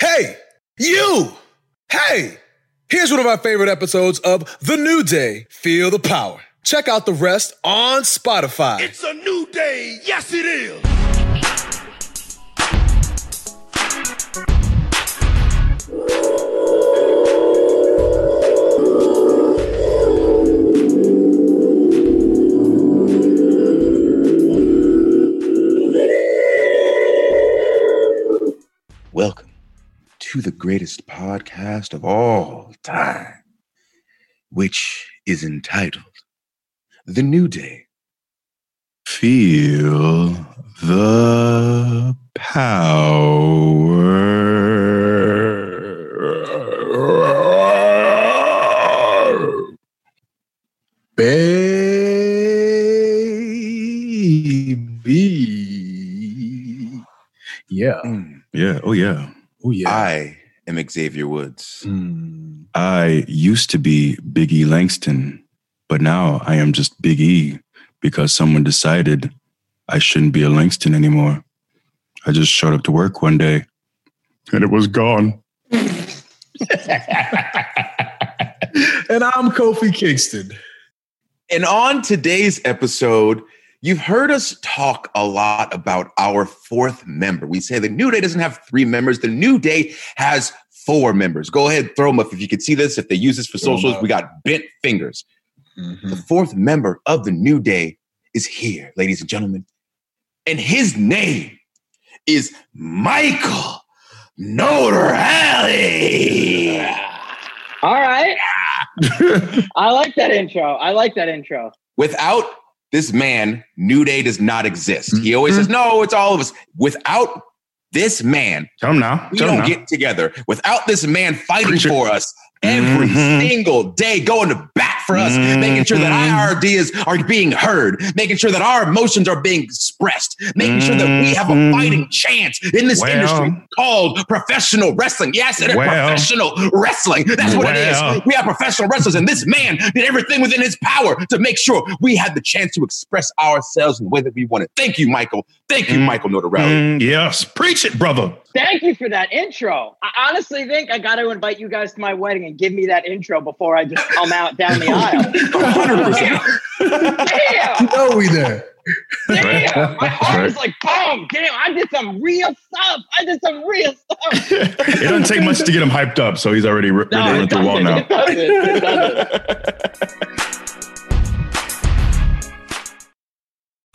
Hey, you! Hey! Here's one of my favorite episodes of The New Day Feel the Power. Check out the rest on Spotify. It's a new day. Yes, it is. To the greatest podcast of all time, which is entitled The New Day. Feel the power. Baby. Yeah. Mm. Yeah. Oh, yeah. Oh, yeah. I am Xavier Woods. Mm. I used to be Big E Langston, but now I am just Big E because someone decided I shouldn't be a Langston anymore. I just showed up to work one day and it was gone. and I'm Kofi Kingston. And on today's episode, you've heard us talk a lot about our fourth member. We say the New Day doesn't have three members, the New Day has four members. Go ahead, throw them up if you can see this. If they use this for Throw 'em socials, we got bent fingers. Mhm. The fourth member of the New Day is here, ladies and gentlemen. And his name is Michael Notarile. All right. I like that intro. I like that intro. Without this man, New Day does not exist. He always Mm-hmm. says, no, it's all of us. Without this man, Tell him now. we Tell him don't now. get together. Without this man fighting Preach it. for us every Mhm. single day, going to bat for us, making sure that Mhm. our ideas are being heard, making sure that our emotions are being expressed, making sure that we have a Mhm. fighting chance in this Well. industry called professional wrestling. Yes, it is Well. professional wrestling. That's what it Well. is. We have professional wrestlers, and this man did everything within his power to make sure we had the chance to express ourselves in the way that we wanted. Thank you, Michael. Thank you, Mm. Michael Notarile. Mm, yes. Preach it, brother. Thank you for that intro. I honestly think I got to invite you guys to my wedding and give me that intro before I just come out down the aisle. 100%. Damn! know we there. Damn! My heart right. is like, boom! Damn! I did some real stuff. I did some real stuff. it doesn't take much to get him hyped up, so he's already re- ready to run through the wall now. It doesn't. It doesn't.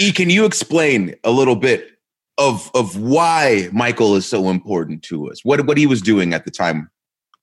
E, can you explain a little bit of of why Michael is so important to us? What what he was doing at the time?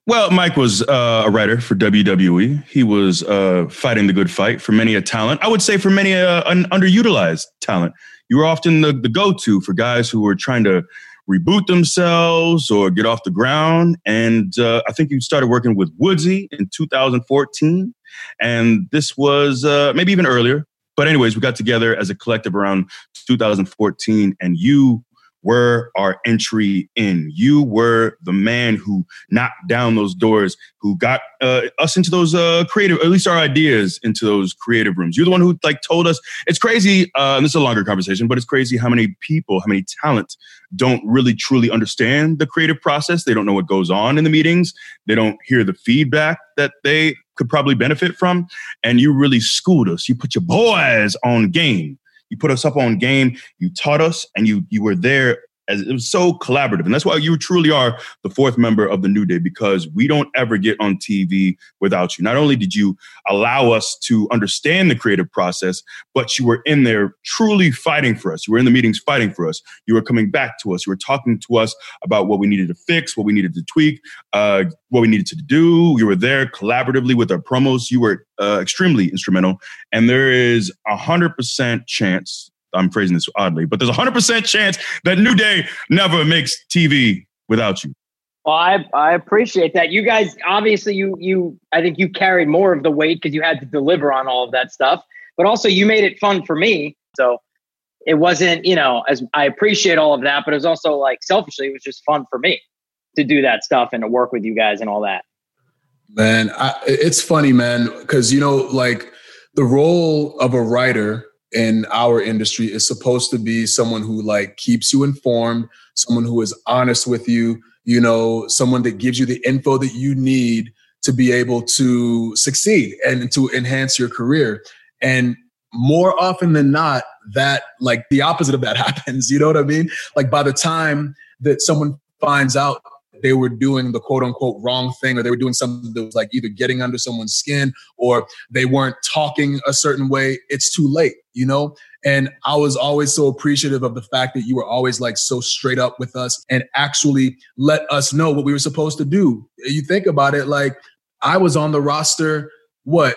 Well, Mike was uh, a writer for WWE. He was uh, fighting the good fight for many a talent. I would say for many uh, an underutilized talent. You were often the, the go to for guys who were trying to reboot themselves or get off the ground. And uh, I think you started working with Woodsy in 2014. And this was uh, maybe even earlier. But, anyways, we got together as a collective around 2014, and you were our entry in. You were the man who knocked down those doors, who got uh, us into those uh, creative, at least our ideas into those creative rooms. You're the one who like told us. It's crazy, uh, and this is a longer conversation, but it's crazy how many people, how many talent don't really truly understand the creative process. They don't know what goes on in the meetings. They don't hear the feedback that they could probably benefit from. And you really schooled us. You put your boys on game. You put us up on game. You taught us, and you you were there. As, it was so collaborative, and that's why you truly are the fourth member of the New Day because we don't ever get on TV without you. Not only did you allow us to understand the creative process, but you were in there truly fighting for us. You were in the meetings fighting for us. You were coming back to us. You were talking to us about what we needed to fix, what we needed to tweak, uh, what we needed to do. You were there collaboratively with our promos. You were uh, extremely instrumental. And there is a hundred percent chance. I'm phrasing this oddly, but there's a hundred percent chance that New Day never makes TV without you. Well, I I appreciate that. You guys obviously you you I think you carried more of the weight because you had to deliver on all of that stuff, but also you made it fun for me. So it wasn't, you know, as I appreciate all of that, but it was also like selfishly, it was just fun for me to do that stuff and to work with you guys and all that. Man, I, it's funny, man, because you know, like the role of a writer in our industry is supposed to be someone who like keeps you informed, someone who is honest with you, you know, someone that gives you the info that you need to be able to succeed and to enhance your career. And more often than not, that like the opposite of that happens. You know what I mean? Like by the time that someone finds out they were doing the quote unquote wrong thing or they were doing something that was like either getting under someone's skin or they weren't talking a certain way, it's too late, you know? And I was always so appreciative of the fact that you were always like so straight up with us and actually let us know what we were supposed to do. You think about it, like I was on the roster, what,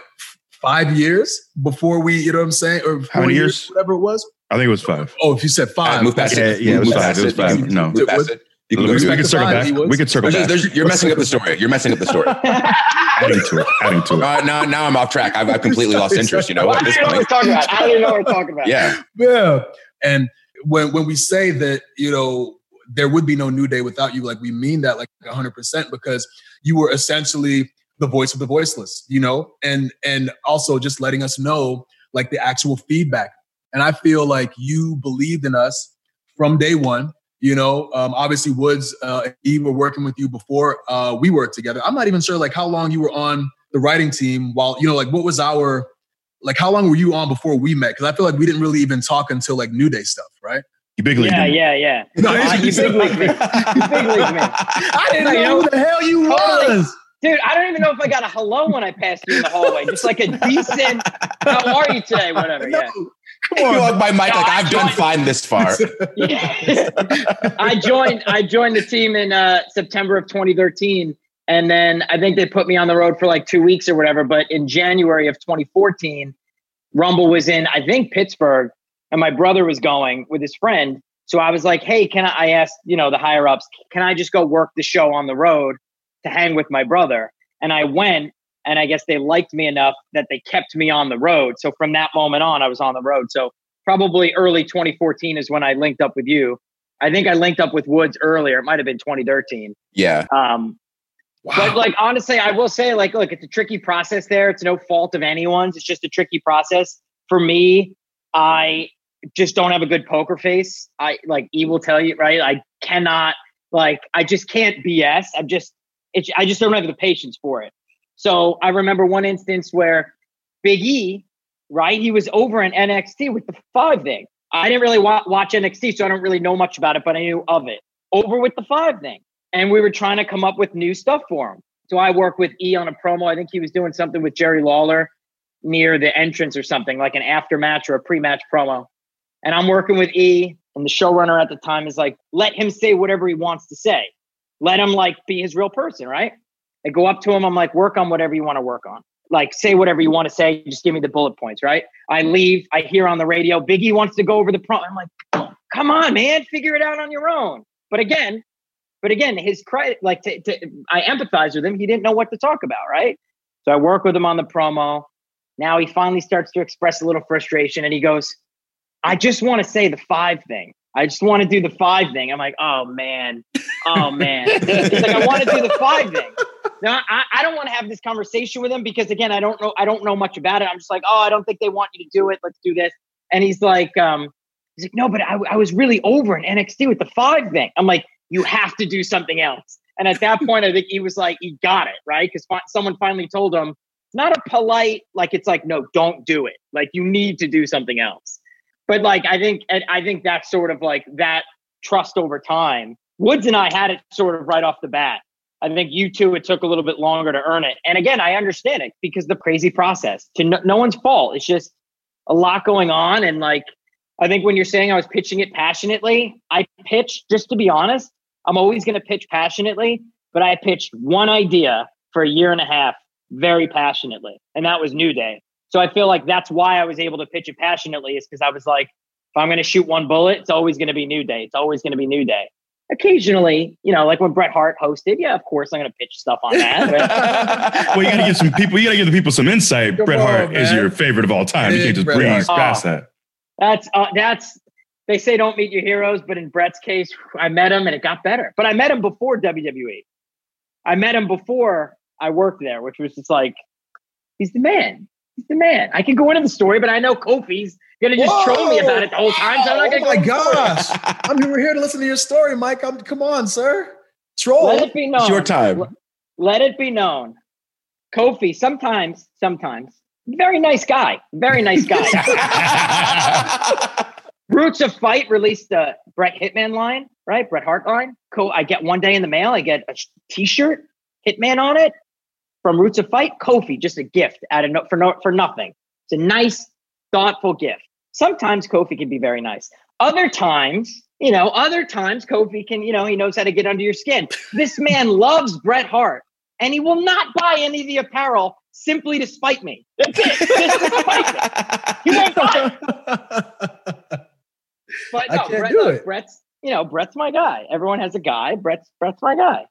five years before we, you know what I'm saying? Or How many years? Whatever it was. I think it was five. Oh, if you said five. Move past Yeah, it. yeah, it was five. It was five. No. Move past it. You can we, go we it. could circle Five, back. We could circle There's- back. there's- you're messing up the story. You're messing up the story. adding to it. Adding to it. Uh, now, now I'm off track. I've, I've completely lost interest. You know, I at this don't know what we're point. talking about. I don't even know what we're talking about. Yeah, Yeah. And when when we say that, you know, there would be no new day without you, like we mean that like 100% because you were essentially the voice of the voiceless, you know, and and also just letting us know like the actual feedback. And I feel like you believed in us from day one. You know, um, obviously Woods, uh, he were working with you before uh, we worked together. I'm not even sure like how long you were on the writing team. While you know, like what was our like how long were you on before we met? Because I feel like we didn't really even talk until like New Day stuff, right? You big league. Yeah, me. yeah, yeah. No, Uh, you big league me. You big league me. I didn't No, know, you know- who the hell you Totally. was. Dude, I don't even know if I got a hello when I passed you in the hallway. Just like a decent, how are you today? Whatever. Yeah. You walk by Mike like No, I I've done fine this far. Yeah. I joined I joined the team in uh, September of 2013 and then I think they put me on the road for like 2 weeks or whatever but in January of 2014 Rumble was in I think Pittsburgh and my brother was going with his friend so I was like hey can I I asked you know the higher ups can I just go work the show on the road to hang with my brother and I went and I guess they liked me enough that they kept me on the road so from that moment on I was on the road so probably early 2014 is when I linked up with you. I think I linked up with Woods earlier. It might have been 2013. Yeah, Um, But like honestly, I will say, like, look, it's a tricky process there. It's no fault of anyone's. It's just a tricky process. For me, I just don't have a good poker face. I like E will tell you, right? I cannot like I just can't BS. I'm just it's I just don't have the patience for it. So I remember one instance where Big E, right? He was over in NXT with the five thing. I didn't really wa- watch NXT, so I don't really know much about it, but I knew of it. Over with the five thing. And we were trying to come up with new stuff for him. So I worked with E on a promo. I think he was doing something with Jerry Lawler near the entrance or something, like an after match or a pre match promo. And I'm working with E, and the showrunner at the time is like, let him say whatever he wants to say. Let him like be his real person, right? I go up to him, I'm like, work on whatever you want to work on. Like, say whatever you want to say, just give me the bullet points, right? I leave, I hear on the radio, Biggie wants to go over the promo. I'm like, come on, man, figure it out on your own. But again, but again, his credit, like, to, to, I empathize with him. He didn't know what to talk about, right? So I work with him on the promo. Now he finally starts to express a little frustration and he goes, I just want to say the five thing. I just want to do the five thing. I'm like, oh man, oh man. Like, I want to do the five thing. Now I, I don't want to have this conversation with him because again, I don't know, I don't know much about it. I'm just like, oh, I don't think they want you to do it. Let's do this. And he's like, um, he's like, no, but I, I was really over in NXT with the five thing. I'm like, you have to do something else. And at that point, I think he was like, he got it right because fi- someone finally told him it's not a polite like it's like no, don't do it. Like you need to do something else but like I think I think that's sort of like that trust over time. Woods and I had it sort of right off the bat. I think you two it took a little bit longer to earn it. And again, I understand it because the crazy process to no, no one's fault. It's just a lot going on and like I think when you're saying I was pitching it passionately, I pitched just to be honest, I'm always going to pitch passionately, but I pitched one idea for a year and a half very passionately, and that was New Day. So I feel like that's why I was able to pitch it passionately is because I was like, if I'm going to shoot one bullet, it's always going to be New Day. It's always going to be New Day. occasionally, you know, like when Bret Hart hosted, yeah, of course I'm going to pitch stuff on that. But, well, you got to give some people, you got to give the people some insight. Come Bret Hart on, is your favorite of all time. You can't just Bret breeze Hart. past that. that's uh, that's they say don't meet your heroes, but in Bret's case, I met him and it got better. But I met him before WWE. I met him before I worked there, which was just like he's the man. He's the man. I can go into the story, but I know Kofi's gonna just troll me about it the whole time. So I'm not oh gonna my go into the story. gosh. I'm we're here to listen to your story, Mike. I'm, come on, sir. Troll. Let it be known. It's your time. Let- Let it be known. Kofi, sometimes, sometimes, very nice guy. Very nice guy. Roots of Fight released the Bret Hitman line, right? Bret Hart line. Cool. I get one day in the mail. I get a sh- T-shirt, Hitman on it, from Roots of Fight. Kofi, just a gift out of no, for no, for nothing. It's a nice, thoughtful gift. Sometimes Kofi can be very nice. Other times, you know, other times Kofi can, you know, he knows how to get under your skin. This man loves Bret Hart, and he will not buy any of the apparel simply to spite me. That's it. Just to spite me. He won't buy it. But I no, can't Bret, do look, it. Bret's, you know, Bret's my guy. Everyone has a guy. Bret's Bret's my guy.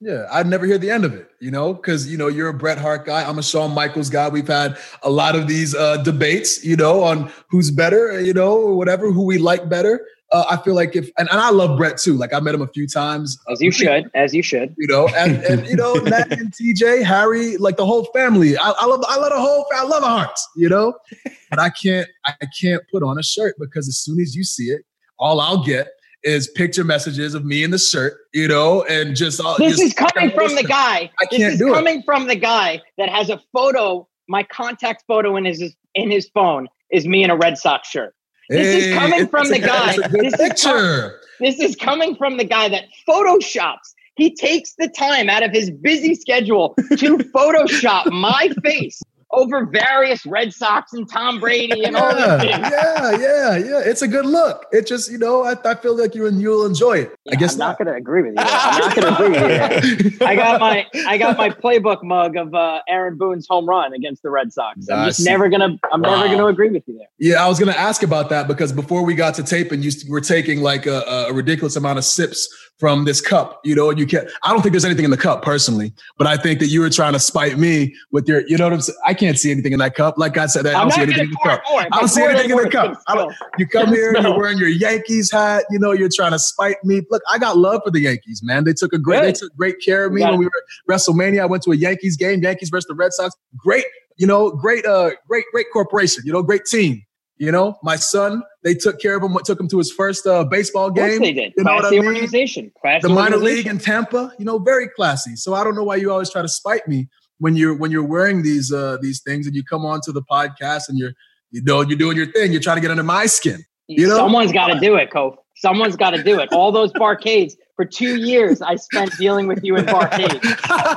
Yeah, I'd never hear the end of it, you know, because you know you're a Bret Hart guy. I'm a Shawn Michaels guy. We've had a lot of these uh, debates, you know, on who's better, you know, or whatever, who we like better. Uh, I feel like if and, and I love Bret too. Like I met him a few times, As you should. As you should. you know, and, and you know, Matt and TJ, Harry, like the whole family. I, I love, I love the whole, I love the Harts, you know. But I can't, I can't put on a shirt because as soon as you see it, all I'll get is picture messages of me in the shirt, you know, and just all. This just- is coming from the guy. I this can't is do it. coming from the guy that has a photo. My contact photo in his in his phone is me in a Red Sox shirt. This is coming from the guy. It's a good This is picture. This is coming from the guy that photoshops. He takes the time out of his busy schedule to Photoshop my face over various Red Sox and Tom Brady and all yeah, these things. yeah, yeah, yeah. It's a good look. It just, you know, I, I feel like you and you'll enjoy it. I guess I'm not going to agree with you. I'm not going to agree with you. I got my I got my playbook mug of uh, Aaron Boone's home run against the Red Sox. I'm just never gonna I'm Wow. never gonna agree with you there. Yeah, I was going to ask about that because before we got to taping, you were taking like a, a ridiculous amount of sips from this cup, you know, and you can't, I don't think there's anything in the cup personally, but I think that you were trying to spite me with your, you know what I'm saying? I can't see anything in that cup. Like I said, I don't see anything in the cup. it more. If I don't see anything in the cup. it's I don't- spill. You come here, you're wearing your Yankees hat, you know, you're trying to spite me. Look, I got love for the Yankees, man. They took a great, they took great care of me when we were at WrestleMania. I went to a Yankees game, Yankees versus the Red Sox. Great, you know, great, uh, great, great corporation, you know, great team. You know, my son, they took care of him, what took him to his first uh, baseball game. they did. You know Classy organization. Classy The minor league in Tampa, you know, very classy. So I don't know why you always try to spite me when you're when you're wearing these uh these things and you come on to the podcast and you're you know you're doing your thing. You're trying to get under my skin. You know? Someone's got to do it, Kof. Someone's got to do it. All those barcades for two years, I spent dealing with you in barcades.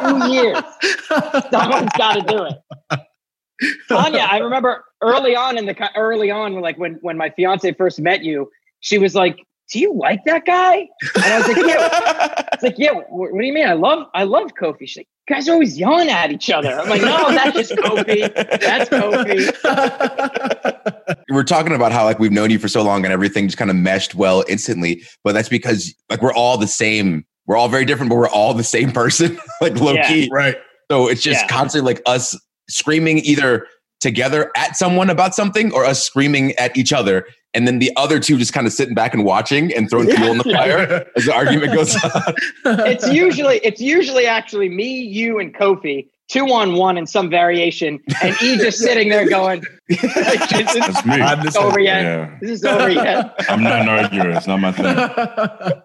Two years. Someone's got to do it. Tanya, I remember early on in the early on, like when when my fiance first met you, she was like, "Do you like that guy?" And I was like, "Yeah." It's like, "Yeah." What, what do you mean? I love I love Kofi. She's like, "You guys are always yelling at each other." I'm like, "No, that's just Kofi. That's Kofi." we're talking about how like we've known you for so long and everything just kind of meshed well instantly but that's because like we're all the same we're all very different but we're all the same person like low Yeah. key right. so it's just Yeah. constantly like us screaming either together at someone about something or us screaming at each other and then the other two just kind of sitting back and watching and throwing fuel in the fire as the argument goes on it's usually it's usually actually me, you, and Kofi, two on one in some variation, and E just sitting there going, this, is, That's me. This just- over yet. Yeah. This is over yet. I'm not an arguer. It's not my thing.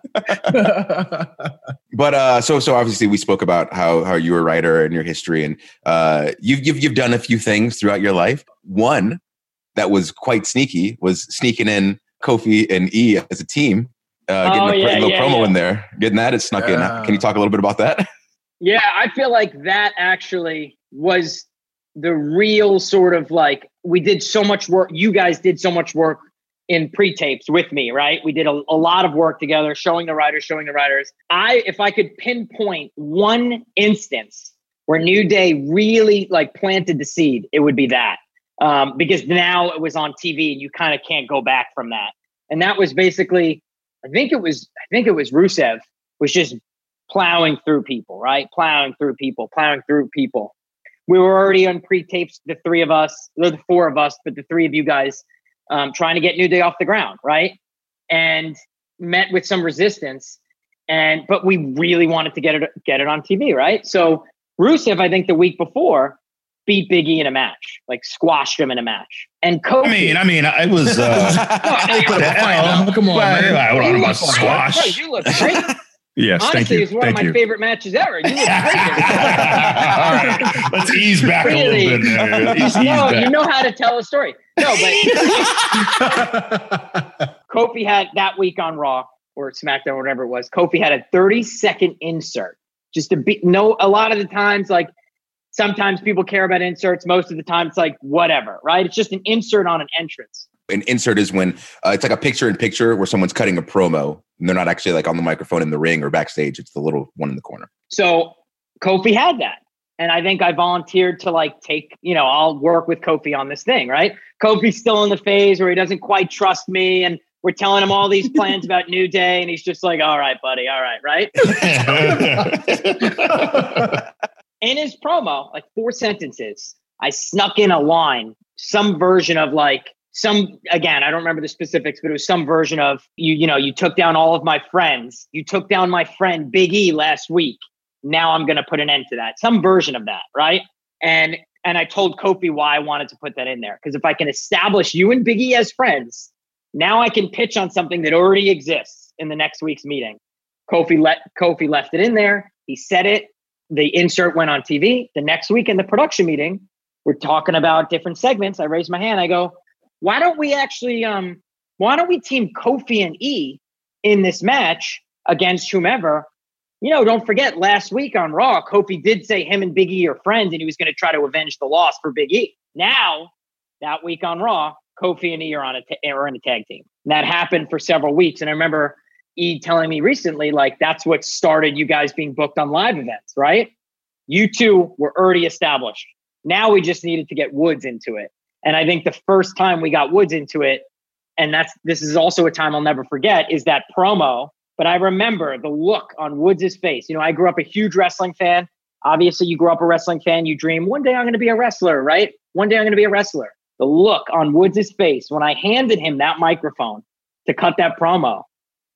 but uh so so obviously we spoke about how how you were a writer and your history and uh you've you've you've done a few things throughout your life one that was quite sneaky was sneaking in Kofi and E as a team uh getting Oh, a yeah, little yeah, promo yeah. in there getting that it snuck in can you talk a little bit about that Yeah, I feel like that actually was the real sort of like we did so much work. You guys did so much work in pre-tapes with me, right? We did a, a lot of work together, showing the writers, showing the writers. I, if I could pinpoint one instance where New Day really like planted the seed, it would be that. Um, because now it was on TV and you kind of can't go back from that. And that was basically I think it was I think it was Rusev was just plowing through people, right? Plowing through people, plowing through people. We were already on pre-tapes, the three of us, the four of us, but the three of you guys um, trying to get New Day off the ground, right? And met with some resistance. And but we really wanted to get it get it on TV, right? So Rusev, I think the week before, beat Biggie in a match, like squashed him in a match. And Kofi. I mean, I mean, it was. Uh, Come on, man. I don't know about squash. Right, you look great. Yes, Honestly, thank you. it's one Thank of my you. favorite matches ever. You look great. All right, let's ease back a little bit. Man. Ease, ease no, back. you know how to tell a story. No, but Kofi had that week on Raw or SmackDown, or whatever it was. Kofi had a 30 second insert. Just to be no, a lot of the times, like sometimes people care about inserts. Most of the time, it's like whatever, right? It's just an insert on an entrance. An insert is when uh, it's like a picture in picture where someone's cutting a promo and they're not actually like on the microphone in the ring or backstage. It's the little one in the corner. So Kofi had that. And I think I volunteered to like take, you know, I'll work with Kofi on this thing, right? Kofi's still in the phase where he doesn't quite trust me. And we're telling him all these plans about New Day. And he's just like, all right, buddy, all right, right? in his promo, like four sentences, I snuck in a line, some version of like some again, I don't remember the specifics, but it was some version of you, you know, you took down all of my friends. You took down my friend Big E last week. Now I'm gonna put an end to that. Some version of that, right? And and I told Kofi why I wanted to put that in there. Because if I can establish you and Big E as friends, now I can pitch on something that already exists in the next week's meeting. Kofi let Kofi left it in there. He said it the insert went on TV. The next week in the production meeting, we're talking about different segments. I raise my hand. I go, why don't we actually, um, why don't we team Kofi and E in this match against whomever? You know, don't forget last week on Raw, Kofi did say him and Big E are friends and he was going to try to avenge the loss for Big E. Now, that week on Raw, Kofi and E are on a, ta- are in a tag team. And that happened for several weeks. And I remember E telling me recently, like, that's what started you guys being booked on live events, right? You two were already established. Now we just needed to get Woods into it. And I think the first time we got Woods into it, and that's this is also a time I'll never forget, is that promo. But I remember the look on Woods' face. You know, I grew up a huge wrestling fan. Obviously, you grew up a wrestling fan, you dream, one day I'm going to be a wrestler, right? One day I'm going to be a wrestler. The look on Woods' face when I handed him that microphone to cut that promo,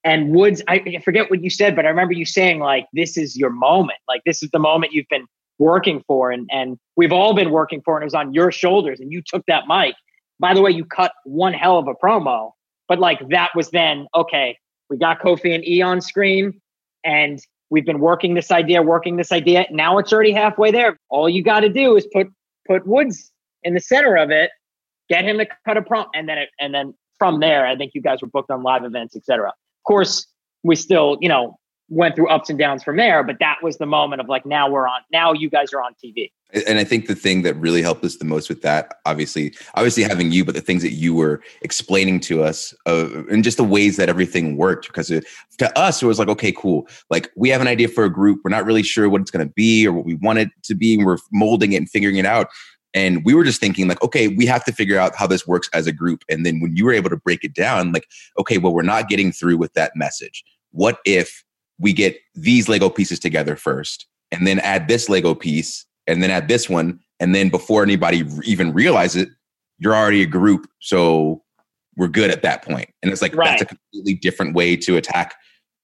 and Woods, I I forget what you said, but I remember you saying, like, this is your moment. Like, this is the moment you've been working for and, and we've all been working for and it was on your shoulders and you took that mic. By the way, you cut one hell of a promo, but like that was then, okay, we got Kofi and E on screen and we've been working this idea, working this idea. Now it's already halfway there. All you got to do is put put Woods in the center of it, get him to cut a promo, and then it, and then from there, I think you guys were booked on live events, etc. Course, we still, you know, went through ups and downs from there, but that was the moment of like, now we're on, now you guys are on TV. And I think the thing that really helped us the most with that, obviously, obviously having you, but the things that you were explaining to us, uh, and just the ways that everything worked. Because it, to us, it was like, okay, cool. Like we have an idea for a group. We're not really sure what it's going to be or what we want it to be. And we're molding it and figuring it out. And we were just thinking, like, okay, we have to figure out how this works as a group. And then when you were able to break it down, like, okay, well, we're not getting through with that message. What if we get these Lego pieces together first, and then add this Lego piece, and then add this one, and then before anybody even realizes it, you're already a group. So we're good at that point. And it's like Right. that's a completely different way to attack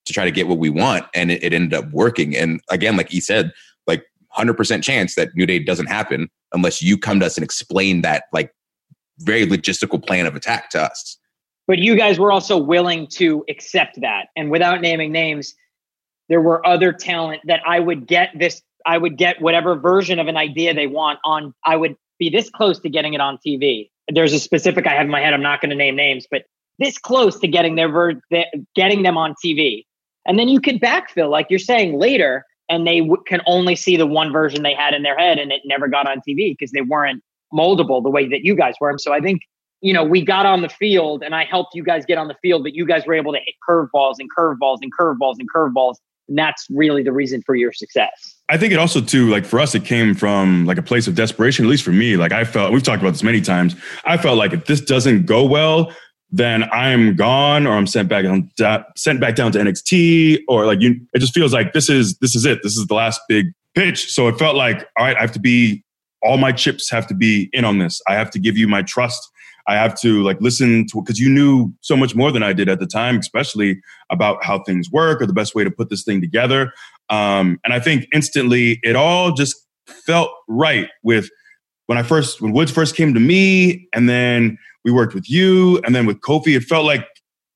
to try to get what we want. And it, it ended up working. And again, like he said, like 100% chance that New Day doesn't happen unless you come to us and explain that like very logistical plan of attack to us. But you guys were also willing to accept that. And without naming names, there were other talent that I would get this, I would get whatever version of an idea they want on, I would be this close to getting it on TV. There's a specific I have in my head, I'm not going to name names, but this close to getting their ver- getting them on TV. And then you could backfill, like you're saying later, and they w- can only see the one version they had in their head and it never got on TV because they weren't moldable the way that you guys were. So I think you know, we got on the field and I helped you guys get on the field, but you guys were able to hit curveballs and curveballs and curveballs and curveballs. And that's really the reason for your success. I think it also too, like for us, it came from like a place of desperation. At least for me, like I felt we've talked about this many times. I felt like if this doesn't go well, then I'm gone or I'm sent back on sent back down to NXT or like you it just feels like this is this is it. This is the last big pitch. So it felt like, all right, I have to be all my chips have to be in on this. I have to give you my trust. I have to like listen to because you knew so much more than I did at the time, especially about how things work or the best way to put this thing together. Um, and I think instantly it all just felt right with when I first when Woods first came to me, and then we worked with you, and then with Kofi. It felt like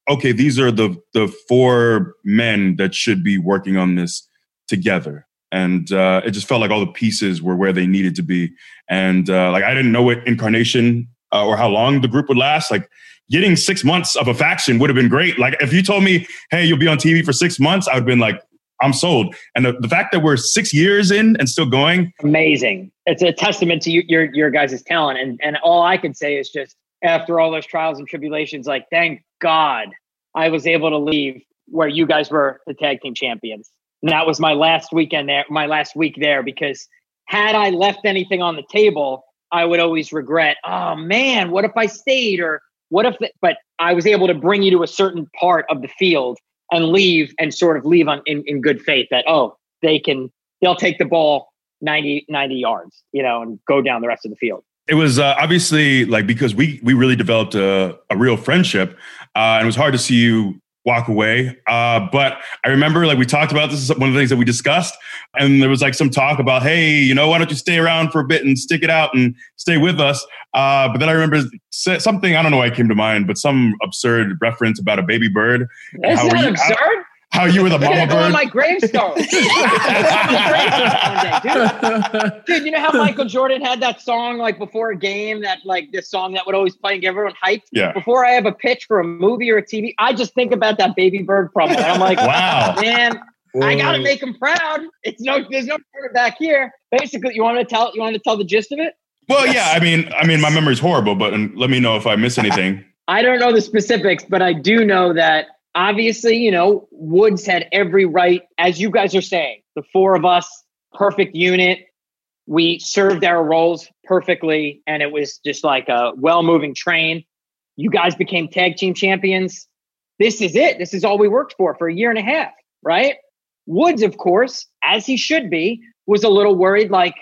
okay, these are the the four men that should be working on this together and uh, it just felt like all the pieces were where they needed to be. And uh, like I didn't know what incarnation uh, or how long the group would last. Like getting six months of a faction would have been great. Like if you told me, "Hey, you'll be on TV for six months," I would have been like, "I'm sold." And the, the fact that we're six years in and still going, amazing. It's a testament to you, your your guys' talent. And and all I can say is just after all those trials and tribulations, like thank God I was able to leave where you guys were the tag team champions and that was my last weekend there, my last week there, because had I left anything on the table, I would always regret, oh man, what if I stayed? Or what if, the, but I was able to bring you to a certain part of the field and leave and sort of leave on in, in good faith that, oh, they can, they'll take the ball 90, 90 yards, you know, and go down the rest of the field. It was uh, obviously like because we we really developed a, a real friendship, uh, and it was hard to see you walk away. Uh, but I remember like we talked about this is one of the things that we discussed, and there was like some talk about, hey, you know, why don't you stay around for a bit and stick it out and stay with us? Uh, but then I remember something I don't know why it came to mind, but some absurd reference about a baby bird. Is that absurd? How you were the mama bird. on my gravestone. dude. dude, you know how Michael Jordan had that song like before a game, that like this song that would always play and get everyone hyped. Yeah. Before I have a pitch for a movie or a TV, I just think about that baby bird problem. And I'm like, wow, man. Whoa. I gotta make him proud. It's no, there's no back here. Basically, you want to tell, you want to tell the gist of it? Well, yeah. I mean, I mean, my memory's horrible, but um, let me know if I miss anything. I don't know the specifics, but I do know that obviously, you know, Woods had every right, as you guys are saying, the four of us, perfect unit. We served our roles perfectly, and it was just like a well moving train. You guys became tag team champions. This is it. This is all we worked for for a year and a half, right? Woods, of course, as he should be, was a little worried like,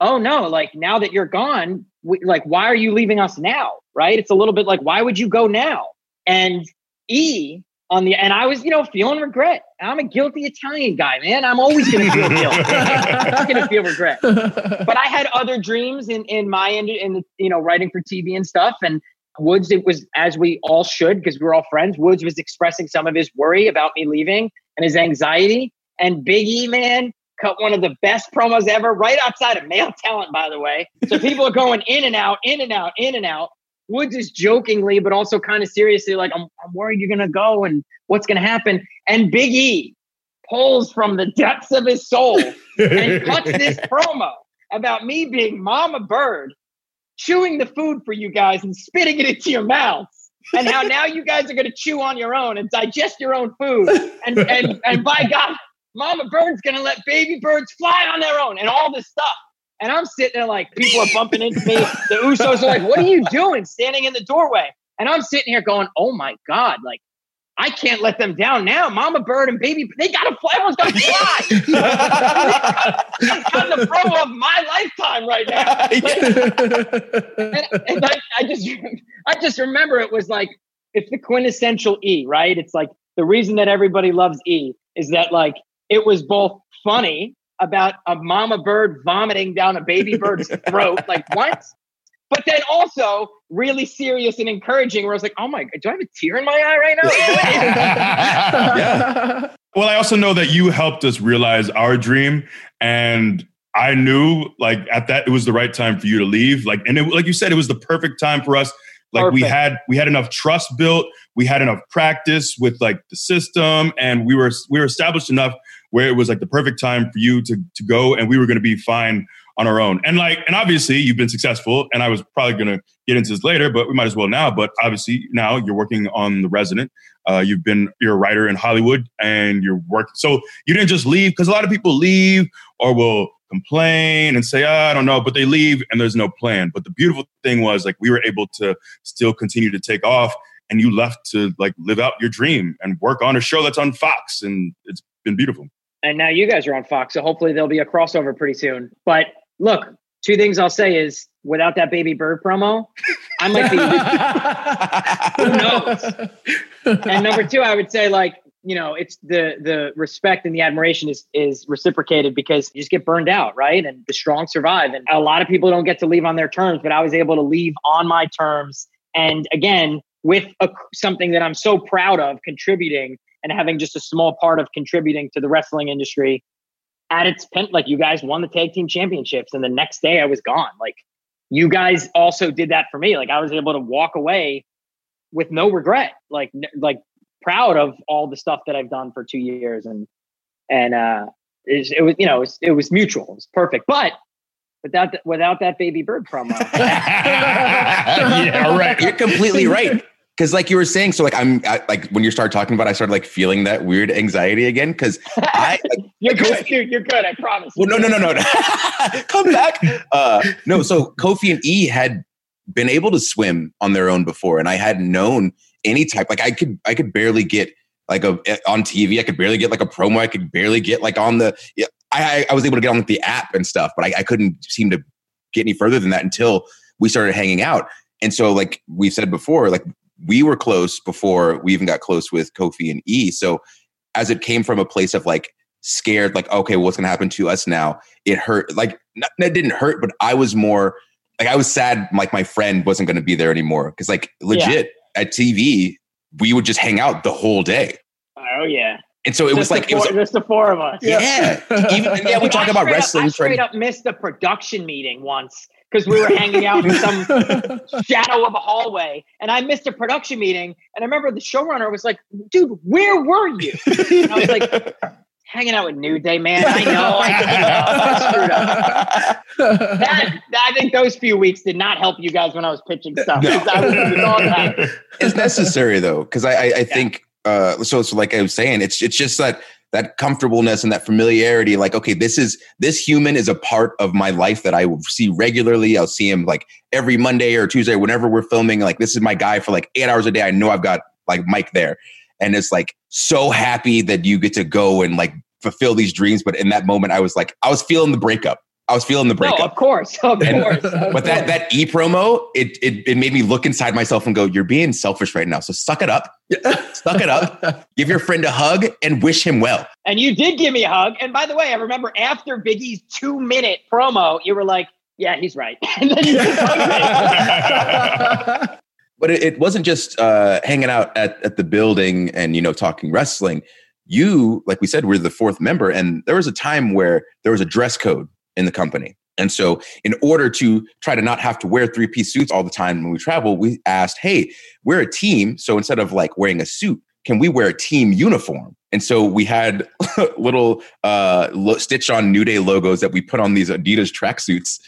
oh no, like now that you're gone, we, like, why are you leaving us now? Right? It's a little bit like, why would you go now? And E on the and I was, you know, feeling regret. I'm a guilty Italian guy, man. I'm always gonna feel guilt. I'm gonna feel regret. But I had other dreams in in my end in the, you know, writing for TV and stuff. And Woods, it was as we all should, because we are all friends. Woods was expressing some of his worry about me leaving and his anxiety. And Big E, man, cut one of the best promos ever, right outside of male talent, by the way. So people are going in and out, in and out, in and out. Woods is jokingly, but also kind of seriously, like, I'm, I'm worried you're going to go and what's going to happen. And Big E pulls from the depths of his soul and cuts this promo about me being Mama Bird, chewing the food for you guys and spitting it into your mouths. And how now you guys are going to chew on your own and digest your own food. And, and, and by God, Mama Bird's going to let baby birds fly on their own and all this stuff. And I'm sitting there like people are bumping into me. The Usos are like, "What are you doing?" Standing in the doorway, and I'm sitting here going, "Oh my god!" Like I can't let them down now. Mama Bird and Baby, they gotta fly. Everyone's gotta fly. I'm cutting the promo of my lifetime right now. and, and I, I just, I just remember it was like it's the quintessential E, right? It's like the reason that everybody loves E is that like it was both funny about a mama bird vomiting down a baby bird's throat. Like, what? But then also really serious and encouraging, where I was like, oh my, God, do I have a tear in my eye right now? yeah. Well, I also know that you helped us realize our dream. And I knew like at that, it was the right time for you to leave. Like, and it, like you said, it was the perfect time for us like Perfect. we had we had enough trust built we had enough practice with like the system and we were we were established enough where it was like the perfect time for you to to go and we were going to be fine on our own. And like, and obviously you've been successful. And I was probably going to get into this later, but we might as well now. But obviously now you're working on The Resident. Uh, you've been you're a writer in Hollywood, and you're working. So you didn't just leave because a lot of people leave or will complain and say, oh, I don't know, but they leave and there's no plan. But the beautiful thing was like we were able to still continue to take off and you left to like live out your dream and work on a show that's on Fox, and it's been beautiful. And now you guys are on Fox, so hopefully there'll be a crossover pretty soon. But look, two things I'll say is without that baby bird promo, I might be who knows. And number two, I would say like you know it's the the respect and the admiration is is reciprocated because you just get burned out right and the strong survive and a lot of people don't get to leave on their terms but i was able to leave on my terms and again with a, something that i'm so proud of contributing and having just a small part of contributing to the wrestling industry at its pen like you guys won the tag team championships and the next day i was gone like you guys also did that for me like i was able to walk away with no regret like like proud of all the stuff that I've done for two years, and and uh, it, it was you know it was, it was mutual, it was perfect. But without the, without that baby bird promo, yeah, right. You're completely right. Because like you were saying, so like I'm I, like when you start talking about, it, I started like feeling that weird anxiety again. Because I like, you're good, dude. You're good. I promise. Well, no, no, no, no. Come back. Uh, no, so Kofi and E had been able to swim on their own before, and I hadn't known any type. Like I could I could barely get like a eh, on TV. I could barely get like a promo. I could barely get like on the. I I was able to get on the app and stuff, but I, I couldn't seem to get any further than that until we started hanging out. And so, like we said before, like we were close before we even got close with Kofi and E. So as it came from a place of like scared, like okay, well, what's going to happen to us now? It hurt. Like not, it didn't hurt, but I was more like I was sad. Like my friend wasn't going to be there anymore because like legit at TV, we would just hang out the whole day. Yeah. And so it just was like four, it was just the four of us. Yeah. Even, yeah, we talk about wrestling. Up, I straight up missed the production meeting once because we were hanging out in some shadow of a hallway, and I missed a production meeting. And I remember the showrunner was like, "Dude, where were you?" And I was like, hanging out with New Day, man. I know. I, I screwed up. That, I think those few weeks did not help you guys when I was pitching stuff. No. Was, it's necessary though, because I, I, I yeah. think uh, so. So like I was saying, it's it's just that that comfortableness and that familiarity. Like, okay, this is this human is a part of my life that I will see regularly. I'll see him like every Monday or Tuesday, whenever we're filming. Like, this is my guy for like eight hours a day. I know I've got like Mike there and it's like so happy that you get to go and like fulfill these dreams. But in that moment, I was like, I was feeling the breakup. I was feeling the breakup. No, of course, of and, course. Of but that that e promo, it, it it made me look inside myself and go, "You're being selfish right now. So suck it up, suck it up. Give your friend a hug and wish him well." And you did give me a hug. And by the way, I remember after Big E's two minute promo, you were like, "Yeah, he's right." and then you just hugged me. but it, it wasn't just uh, hanging out at, at the building and you know talking wrestling you like we said we're the fourth member and there was a time where there was a dress code in the company and so in order to try to not have to wear three piece suits all the time when we travel we asked hey we're a team so instead of like wearing a suit can we wear a team uniform and so we had little uh, stitch on new day logos that we put on these adidas tracksuits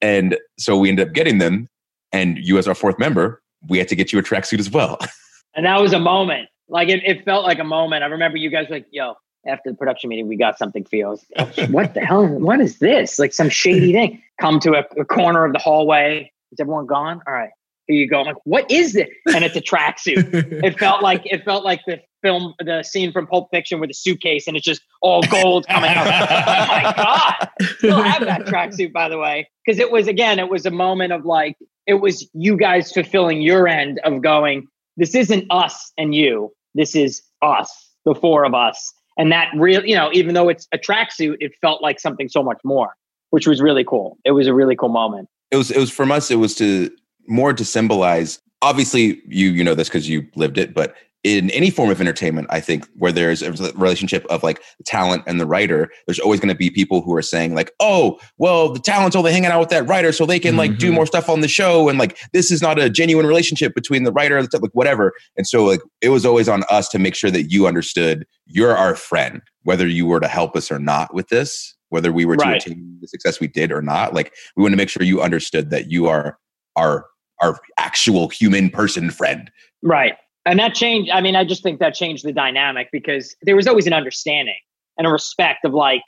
and so we ended up getting them and you as our fourth member we had to get you a tracksuit as well. And that was a moment. Like it, it felt like a moment. I remember you guys like, yo, after the production meeting, we got something for you. Oh, what the hell? What is this? Like some shady thing. Come to a, a, corner of the hallway. Is everyone gone? All right. Here you go. I'm like, what is this? And it's a tracksuit. it felt like it felt like the film, the scene from Pulp Fiction with a suitcase, and it's just all gold coming out. oh my god! Still have that tracksuit, by the way, because it was again, it was a moment of like it was you guys fulfilling your end of going, this isn't us and you. This is us, the four of us. And that real, you know, even though it's a tracksuit, it felt like something so much more, which was really cool. It was a really cool moment. It was, it was from us, it was to more to symbolize obviously you you know this because you lived it but in any form of entertainment, I think where there's a relationship of like talent and the writer, there's always going to be people who are saying like, "Oh, well, the talent's only hanging out with that writer, so they can like mm-hmm. do more stuff on the show," and like this is not a genuine relationship between the writer and the like whatever. And so like it was always on us to make sure that you understood you're our friend, whether you were to help us or not with this, whether we were right. to attain the success we did or not. Like we want to make sure you understood that you are our our actual human person friend. Right. And that changed. I mean, I just think that changed the dynamic because there was always an understanding and a respect of like,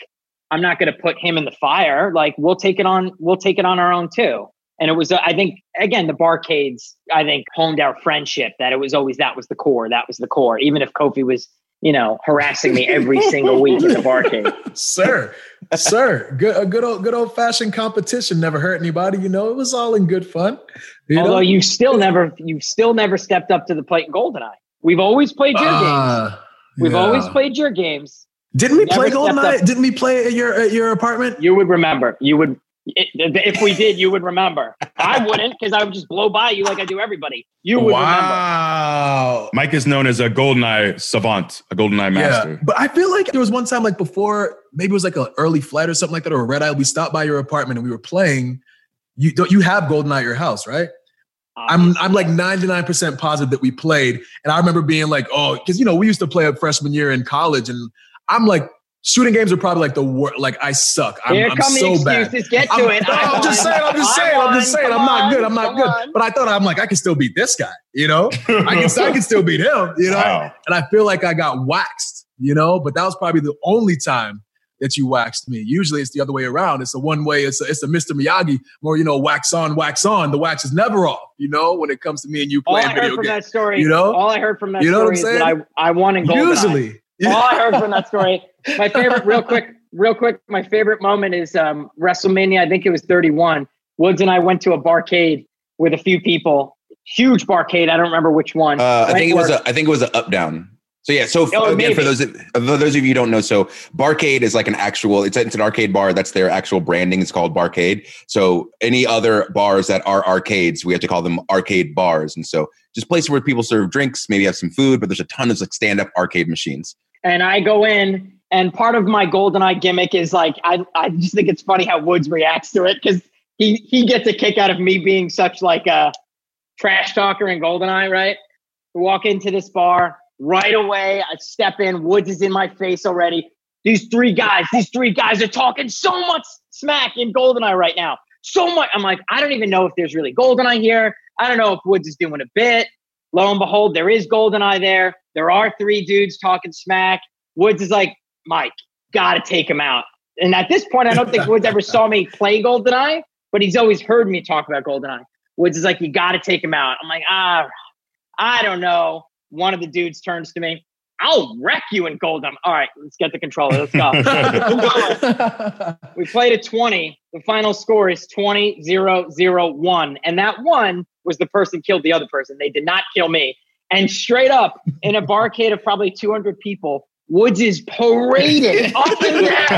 I'm not going to put him in the fire. Like, we'll take it on. We'll take it on our own too. And it was, I think, again, the barcades, I think, honed our friendship that it was always that was the core. That was the core. Even if Kofi was, you know, harassing me every single week in the barcade. sir, sir, good, a good old, good old fashioned competition never hurt anybody. You know, it was all in good fun. You Although know? you still never, you've still never stepped up to the plate in Goldeneye. We've always played your uh, games. We've yeah. always played your games. Didn't we play Goldeneye? Didn't we play at your at your apartment? You would remember. You would if we did, you would remember. I wouldn't because I would just blow by you like I do everybody. You would wow. remember. Mike is known as a GoldenEye savant, a GoldenEye master. Yeah, but I feel like there was one time, like before, maybe it was like an early flight or something like that, or a red eye. We stopped by your apartment and we were playing. You don't you have GoldenEye at your house, right? Um, I'm I'm like 99% positive that we played. And I remember being like, oh, because you know, we used to play a freshman year in college, and I'm like shooting games are probably like the worst. Like I suck. I'm, Here I'm come so the bad. Get to I'm, it. I'm, I'm just saying. I'm just saying. I'm just saying. I'm not good. I'm not good. On. But I thought I'm like I can still beat this guy. You know, I can I can still beat him. You know, wow. and I feel like I got waxed. You know, but that was probably the only time that you waxed me. Usually it's the other way around. It's a one way. It's a, it's a Mr. Miyagi more. You know, wax on, wax on. The wax is never off. You know, when it comes to me and you playing all I heard video from games. That story, you know, all I heard from that you know story is that I I won in gold. Usually. Yeah. All I heard from that story. My favorite, real quick, real quick, my favorite moment is um, WrestleMania. I think it was 31. Woods and I went to a barcade with a few people. Huge barcade. I don't remember which one. Uh, I think it was. A, I think it was an up down. So yeah. So oh, again, for those for those of you who don't know, so Barcade is like an actual. It's, it's an arcade bar. That's their actual branding. It's called Barcade. So any other bars that are arcades, we have to call them arcade bars. And so just places where people serve drinks, maybe have some food, but there's a ton of like stand up arcade machines. And I go in and part of my GoldenEye gimmick is like I, I just think it's funny how Woods reacts to it because he he gets a kick out of me being such like a trash talker in GoldenEye, right? Walk into this bar right away. I step in. Woods is in my face already. These three guys, these three guys are talking so much smack in GoldenEye right now. So much. I'm like, I don't even know if there's really GoldenEye here. I don't know if Woods is doing a bit. Lo and behold, there is GoldenEye there. There are three dudes talking smack. Woods is like, Mike, got to take him out. And at this point, I don't think Woods ever saw me play GoldenEye, but he's always heard me talk about GoldenEye. Woods is like, you got to take him out. I'm like, ah, I don't know. One of the dudes turns to me, I'll wreck you in GoldenEye. All right, let's get the controller. Let's go. we played a 20. The final score is 20 0 0 1. And that one was the person killed the other person. They did not kill me. And straight up in a barcade of probably 200 people, Woods is paraded up and down.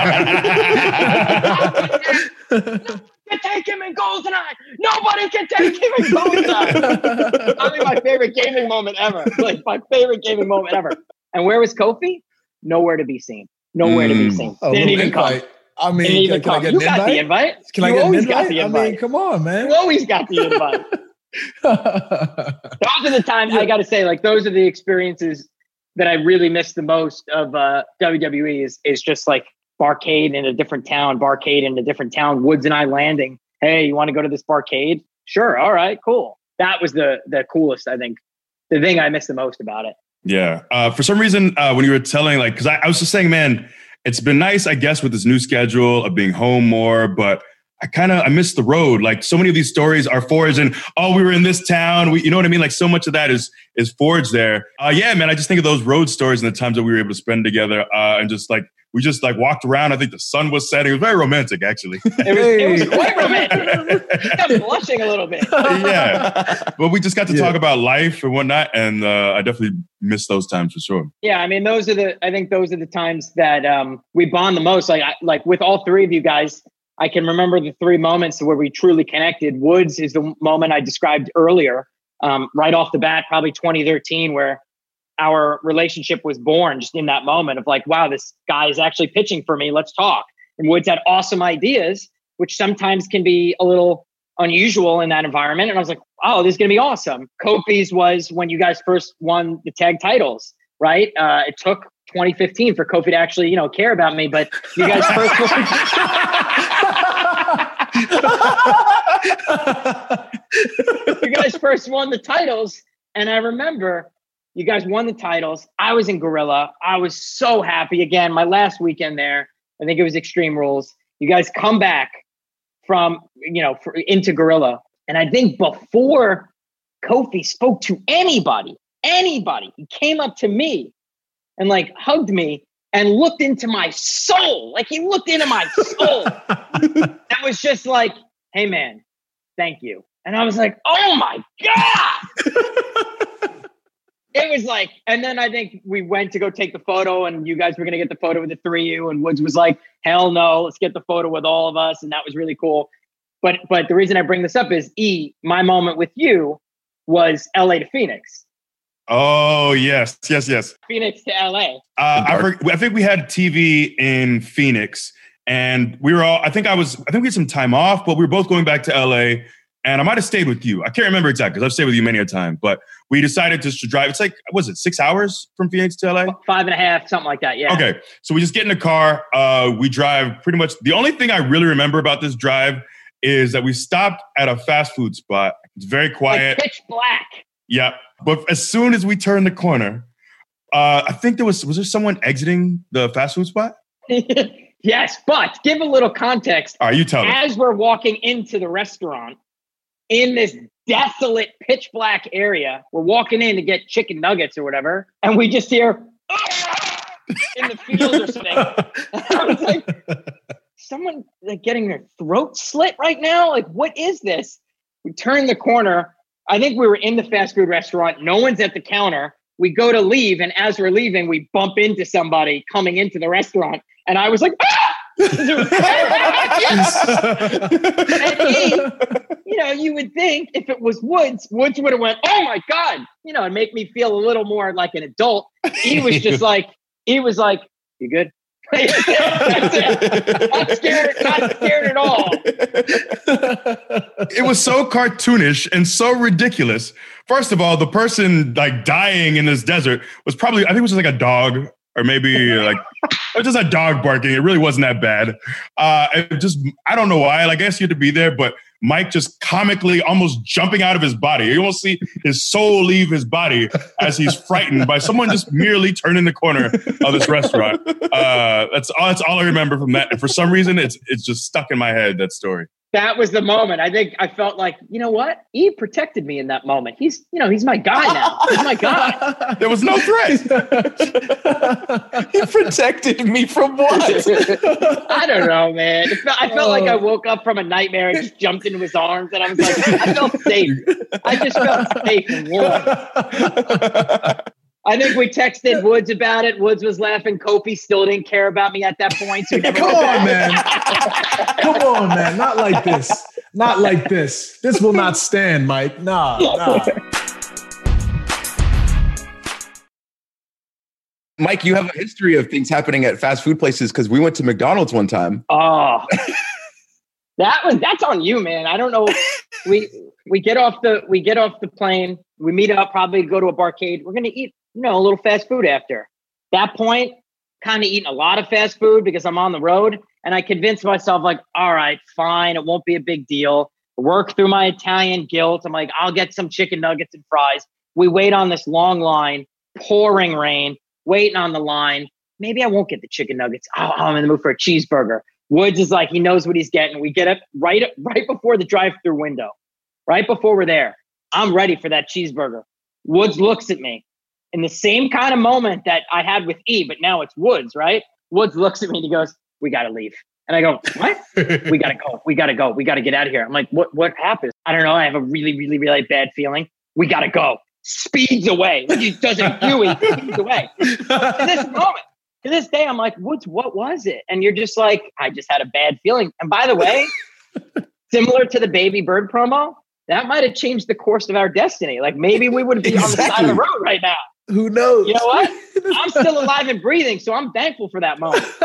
can take him in Goldeneye. Nobody can take him in Goldeneye. Probably my favorite gaming moment ever. Like my favorite gaming moment ever. And where was Kofi? Nowhere to be seen. Nowhere mm. to be mm. seen. Didn't even come. I mean, can, can I get you an got the invite. Can you I get always an invite? got the invite. I mean, come on, man. You always got the invite. those are the times yeah. I got to say, like, those are the experiences that I really miss the most of uh, WWE is is just like barcade in a different town, barcade in a different town, Woods and I landing. Hey, you want to go to this barcade? Sure. All right, cool. That was the the coolest, I think. The thing I miss the most about it. Yeah. Uh, for some reason, uh, when you were telling, like, because I, I was just saying, man, it's been nice, I guess, with this new schedule of being home more, but I kind of I miss the road. Like so many of these stories are forged, and oh, we were in this town. We, you know what I mean? Like so much of that is is forged there. Uh, yeah, man. I just think of those road stories and the times that we were able to spend together, uh, and just like we just like walked around. I think the sun was setting. It was very romantic, actually. It was, it was quite romantic. I'm blushing a little bit. yeah, but we just got to yeah. talk about life and whatnot, and uh, I definitely miss those times for sure. Yeah, I mean, those are the. I think those are the times that um, we bond the most. Like, like with all three of you guys, I can remember the three moments where we truly connected. Woods is the moment I described earlier, um, right off the bat, probably 2013, where our relationship was born just in that moment of like, wow, this guy is actually pitching for me. Let's talk. And Woods had awesome ideas, which sometimes can be a little unusual in that environment. And I was like, oh, this is going to be awesome. Kofi's was when you guys first won the tag titles, right? Uh, it took 2015 for Kofi to actually, you know, care about me, but you guys first won. you guys first won the titles. And I remember you guys won the titles. I was in Gorilla. I was so happy. Again, my last weekend there, I think it was Extreme Rules. You guys come back from, you know, for, into Gorilla And I think before Kofi spoke to anybody, anybody, he came up to me and like hugged me and looked into my soul. Like he looked into my soul. that was just like, hey man, thank you. And I was like, oh my God. it was like, and then I think we went to go take the photo, and you guys were gonna get the photo with the three of you, and Woods was like, hell no, let's get the photo with all of us. And that was really cool. But but the reason I bring this up is E, my moment with you was LA to Phoenix. Oh yes, yes, yes. Phoenix to LA. Uh, I, heard, I think we had TV in Phoenix, and we were all. I think I was. I think we had some time off, but we were both going back to LA. And I might have stayed with you. I can't remember exactly because I've stayed with you many a time. But we decided just to drive. It's like was it six hours from Phoenix to LA? Five and a half, something like that. Yeah. Okay, so we just get in the car. Uh, we drive pretty much. The only thing I really remember about this drive is that we stopped at a fast food spot. It's very quiet. Like pitch black. Yep. But as soon as we turned the corner, uh, I think there was was there someone exiting the fast food spot? yes, but give a little context. All right, you tell me. As we're walking into the restaurant in this desolate, pitch black area, we're walking in to get chicken nuggets or whatever, and we just hear "Ah!" in the field or something. I was like, someone like getting their throat slit right now? Like, what is this? We turn the corner. I think we were in the fast food restaurant. No one's at the counter. We go to leave, and as we're leaving, we bump into somebody coming into the restaurant, and I was like, ah! he, you know, you would think if it was Woods, Woods would have went, "Oh my god," you know, and make me feel a little more like an adult. He was just like, he was like, "You good?" Not scared, not scared at all. it was so cartoonish and so ridiculous. First of all, the person like dying in this desert was probably, I think it was just like a dog or maybe like it was just a dog barking. It really wasn't that bad. Uh, it just, I don't know why. Like, I guess you had to be there, but Mike just comically almost jumping out of his body. You almost see his soul leave his body as he's frightened by someone just merely turning the corner of this restaurant. Uh, that's all. That's all I remember from that. And for some reason, it's it's just stuck in my head. That story that was the moment. I think I felt like, you know what? He protected me in that moment. He's, you know, he's my guy now. He's my guy. there was no threat. he protected me from what? I don't know, man. Felt, I felt like I oh. woke up from a nightmare and just jumped into his arms, and I was like, I felt safe. I just felt safe and warm. I think we texted Woods about it. Woods was laughing. Kofi still didn't care about me at that point. So Come on, man. Come on, man. Not like this. Not like this. This will not stand, Mike. Nah, nah. Mike, you have a history of things happening at fast food places because we went to McDonald's one time. Oh, that was that's on you, man. I don't know. We we get off the we get off the plane. We meet up, probably go to a barcade. We're gonna eat you know, a little fast food after. That point, kind of eating a lot of fast food because I'm on the road. And I convinced myself, like, all right, fine, it won't be a big deal. Work through my Italian guilt. I'm like, I'll get some chicken nuggets and fries. We wait on this long line, pouring rain, waiting on the line. Maybe I won't get the chicken nuggets. Oh, oh I'm in the mood for a cheeseburger. Woods is like, he knows what he's getting. We get it right, right before the drive through window, right before we're there. I'm ready for that cheeseburger. Woods looks at me in the same kind of moment that I had with E, but now it's Woods, right? Woods looks at me and he goes, "We got to leave." And I go, "What? we got to go. We got to go. We got to get out of here." I'm like, "What? What happened?" I don't know. I have a really, really, really bad feeling. We got to go. Speeds away. He doesn't do it. Speeds away. to this moment, to this day, I'm like, "Woods, what was it?" And you're just like, "I just had a bad feeling." And by the way, similar to the baby bird promo, that might have changed the course of our destiny. Like maybe we would be exactly. on the side of the road right now. Who knows? You know what? I'm still alive and breathing, so I'm thankful for that moment.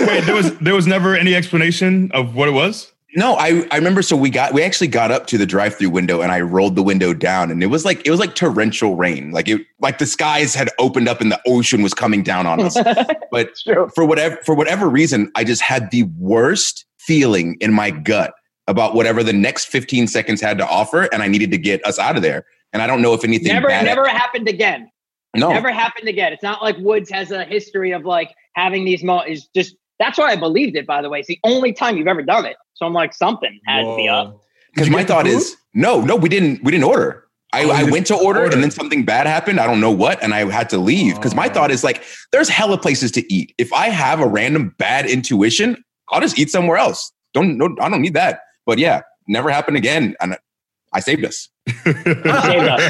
Wait, there was there was never any explanation of what it was. No, I, I remember. So we got we actually got up to the drive through window and I rolled the window down and it was like it was like torrential rain, like it like the skies had opened up and the ocean was coming down on us. but for whatever for whatever reason, I just had the worst feeling in my gut about whatever the next 15 seconds had to offer, and I needed to get us out of there. And I don't know if anything never never happened again. No. Never happened again. It's not like Woods has a history of like having these moments. Is just that's why I believed it. By the way, it's the only time you've ever done it. So I'm like, something had Whoa. to be up. Because my thought food? is no, no, we didn't. We didn't order. I, Oh, I went to order, order. and then something bad happened. I don't know what, and I had to leave because my Oh. thought is like, there's hella places to eat. If I have a random bad intuition, I'll just eat somewhere else. Don't no, I don't need that. But yeah, never happened again, and I saved us. Saved us.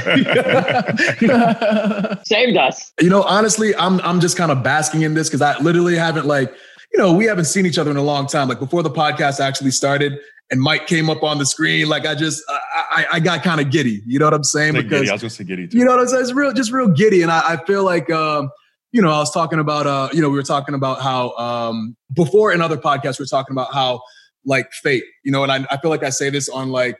Saved us. you know, honestly, I'm I'm just kind of basking in this because I literally haven't like, you know, we haven't seen each other in a long time. Like before the podcast actually started, and Mike came up on the screen, like I just I I, I got kind of giddy. You know what I'm saying? Say because giddy. I was gonna say giddy too. you know what I'm saying? It's real, just real giddy. And I, I feel like, um, you know, I was talking about, uh, you know, we were talking about how um, before in other podcasts, we were talking about how like fate, you know, and I, I feel like I say this on like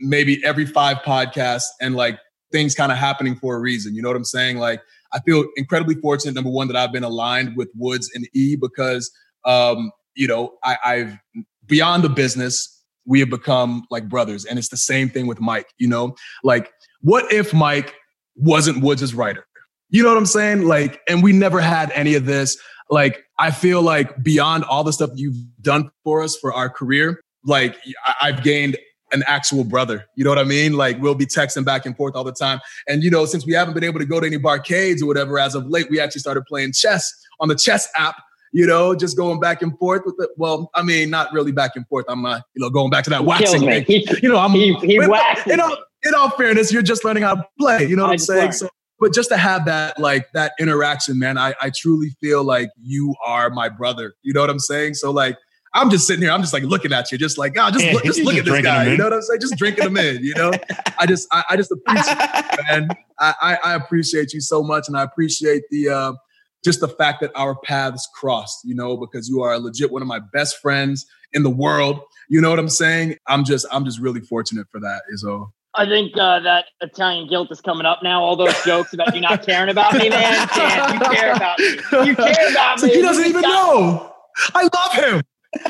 maybe every five podcasts and like things kind of happening for a reason. You know what I'm saying? Like I feel incredibly fortunate, number one, that I've been aligned with Woods and E because, um, you know, I, I've beyond the business, we have become like brothers. And it's the same thing with Mike, you know, like what if Mike wasn't Woods' writer? You know what I'm saying? Like, and we never had any of this. Like, I feel like beyond all the stuff you've done for us for our career, like I've gained an actual brother. You know what I mean? Like we'll be texting back and forth all the time. And you know, since we haven't been able to go to any barcades or whatever as of late, we actually started playing chess on the chess app. You know, just going back and forth with it. Well, I mean, not really back and forth. I'm not, you know, going back to that waxing thing. He, You know, I'm he, he in all, in all fairness, you're just learning how to play. You know what I I'm saying? So, but just to have that, like that interaction, man, I, I truly feel like you are my brother. You know what I'm saying? So, like, I'm just sitting here, I'm just like looking at you, just like, God, just look, just look just at this guy. You know what I'm saying? Just drinking them in. You know, I just, I, I just appreciate, man. I, I, I appreciate you so much, and I appreciate the. Uh, just the fact that our paths crossed, you know, because you are a legit one of my best friends in the world. You know what I'm saying? I'm just, I'm just really fortunate for that. Is all. I think uh, that Italian guilt is coming up now. All those jokes about you not caring about me, man. Damn, you care about me. You care about So me. he doesn't even know. I love him.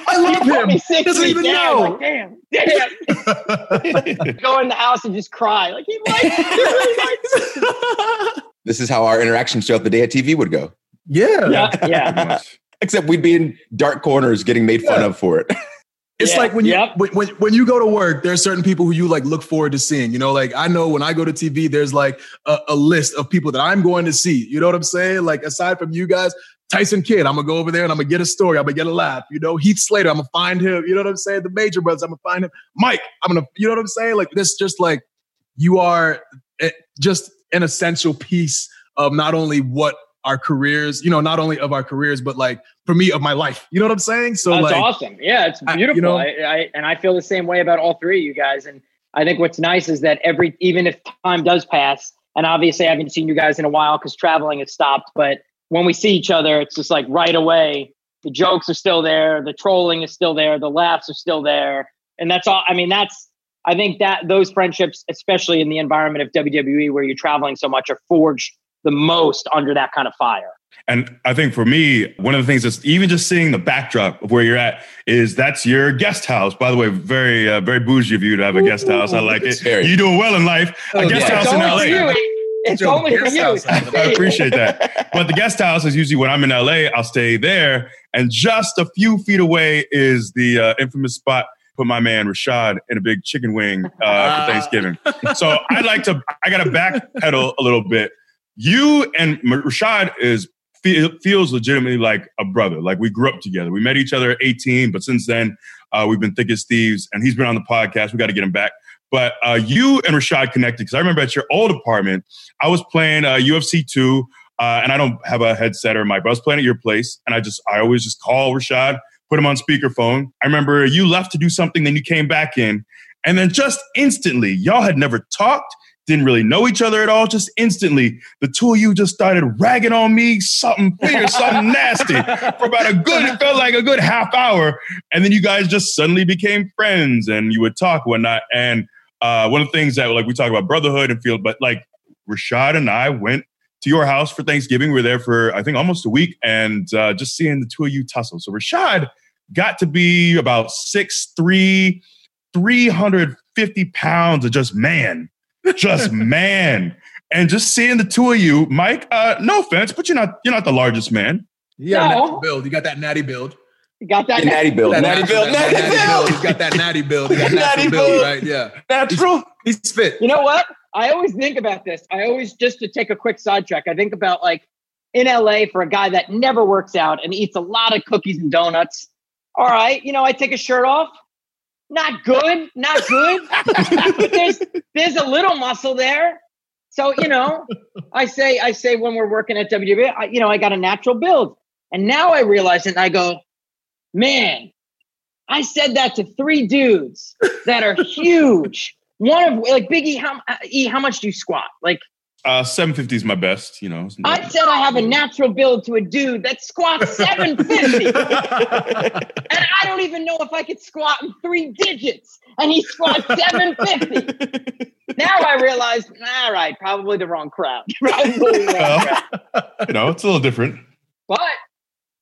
I He love put him. me He six doesn't even down. know. Like, damn, damn. Go in the house and just cry. Like he likes. He really likes. This is how our interactions throughout the day at TV would go. Yeah. Yeah, yeah. Except we'd be in dark corners getting made fun Yeah. of for it. It's Yeah, like when you yep. when, when when you go to work, there are certain people who you like look forward to seeing. You know, like I know when I go to TV, there's like a, a list of people that I'm going to see. You know what I'm saying? Like aside from you guys, Tyson Kidd, I'm gonna go over there and I'm gonna get a story. I'm gonna get a laugh. You know, Heath Slater, I'm gonna find him. You know what I'm saying? The Major Brothers, I'm gonna find him. Mike, I'm gonna. You know what I'm saying? Like this, just like you are eh, just an essential piece of not only what our careers, you know, not only of our careers, but like for me of my life. You know what I'm saying? So That's like, awesome. Yeah, it's I- you beautiful. know- I, I, and I feel the same way about all three of you guys. And I think what's nice is that every, even if time does pass, and obviously I haven't seen you guys in a while because traveling has stopped, but when we see each other, it's just like right away, the jokes are still there, the trolling is still there, the laughs are still there. And that's all. I mean, that's, I think that those friendships, especially in the environment of WWE where you're traveling so much, are forged the most under that kind of fire. And I think for me, one of the things that's even just seeing the backdrop of where you're at is that's your guest house. By the way, very uh, very bougie of you to have a guest house. I like it. very- You doing well in life. A Oh, guest yeah. house It's in only LA. For you. It's Your only for guest you. house. I appreciate that. But the guest house is usually when I'm in LA, I'll stay there. And just a few feet away is the uh, infamous spot. Put my man Rashad in a big chicken wing uh, for Thanksgiving. So I'd like to, I got to backpedal a little bit. You and Rashad is feels legitimately like a brother. Like we grew up together. We met each other at 18, but since then uh, we've been thick as thieves. And he's been on the podcast. We got to get him back. But uh, you and Rashad connected because I remember at your old apartment, I was playing uh, UFC two, uh, and I don't have a headset or mic, but I was playing at your place, and I just I always just call Rashad, put him on speakerphone. I remember you left to do something, then you came back in, and then just instantly, y'all had never talked, didn't really know each other at all. Just instantly, the two of you just started ragging on me, something fierce, something nasty, for about a good, it felt like a good half hour, and then you guys just suddenly became friends, and you would talk whatnot, and uh, one of the things that like we talk about brotherhood and feel, but like Rashad and I went to your house for Thanksgiving. We were there for I think almost a week, and uh, just seeing the two of you tussle. So Rashad got to be about six three, three hundred fifty pounds of just man, just man, and just seeing the two of you, Mike. Uh, no offense, but you're not you're not the largest man. Yeah, No. build. You got that natty build. You got that? The natty build. That Natty build. that Natty build. He's got that natty build. He got Natty natural build, build. right? Yeah. Natural. He's fit. You know what? I always think about this. I always just to take a quick sidetrack. I think about like in LA for a guy that never works out and eats a lot of cookies and donuts. All right, you know, I take a shirt off. Not good, not good. but there's there's a little muscle there. So you know, I say I say when we're working at WWE, I, you know, I got a natural build, and now I realize it, and I go, man, I said that to three dudes that are huge. One of like Biggie, how E, how much do you squat? Like Uh, 750 is my best, you know. I said, I have a natural build to a dude that squats 750, and I don't even know if I could squat in three digits, and he squats 750. now I realize, all right, probably the wrong crowd. Probably the wrong crowd. you know, it's a little different. But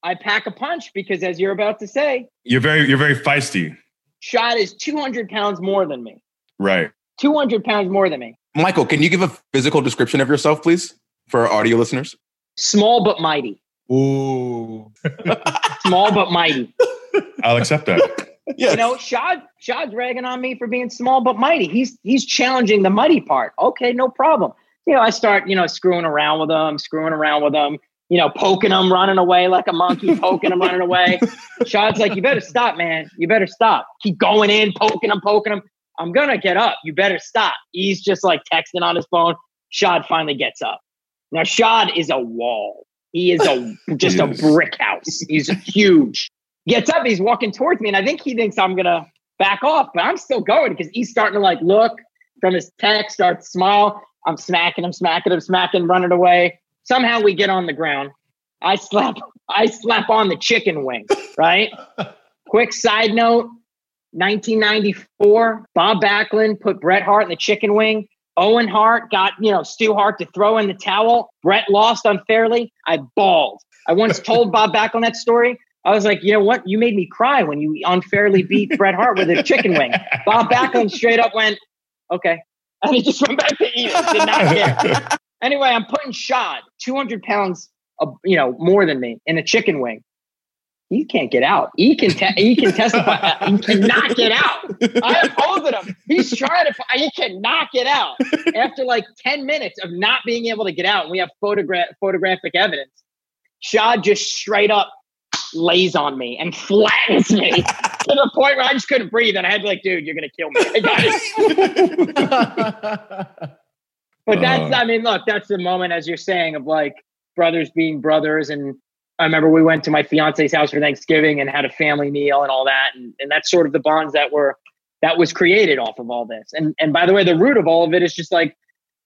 I pack a punch because, as you're about to say, You're very, you're very feisty, Shad is 200 pounds more than me. right? 200 pounds more than me. Michael, can you give a physical description of yourself, please, for our audio listeners? Small but mighty. Ooh. Small but mighty. I'll accept that. Yes. You know, Shad Shad's ragging on me for being small but mighty. He's he's challenging the mighty part. Okay, no problem. You know, I start, you know, screwing around with him, screwing around with him, you know, poking him, running away like a monkey, poking him, running away. Shad's like, you better stop, man. You better stop. Keep going in, poking him, poking him. I'm gonna get up. You better stop. He's just like texting on his phone. Shad finally gets up. Now Shad is a wall. He is a just a brick house. He's huge. Gets up, he's walking towards me, and I think he thinks I'm gonna back off, but I'm still going because he's starting to like look from his text, start to smile. I'm smacking him, smacking him, smacking, running away. Somehow we get on the ground. I slap, I slap on the chicken wing, right? Quick side note 1994, Bob Backlund put Bret Hart in the chicken wing. Owen Hart got, you know, Stu Hart to throw in the towel. Bret lost unfairly. I bawled. I once told Bob Backlund that story. I was like, you know what? You made me cry when you unfairly beat Bret Hart with a chicken wing. Bob Backlund straight up went, okay. And he just went back to eat it. Did not care. Anyway, I'm putting Shad, 200 pounds, of, you know, more than me in a chicken wing. He can't get out. He can te- he can testify. he cannot get out. I'm opposed him. He's trying to. He cannot get out. After like ten minutes of not being able to get out, and we have photograph photographic evidence. Shad just straight up lays on me and flattens me to the point where I just couldn't breathe, and I had to like, dude, you're gonna kill me. I got it. But that's, Uh. I mean, look, that's the moment, as you're saying, of like brothers being brothers. And I remember we went to my fiance's house for Thanksgiving and had a family meal and all that. And, and that's sort of the bonds that were, that was created off of all this. And, and by the way, the root of all of it is just like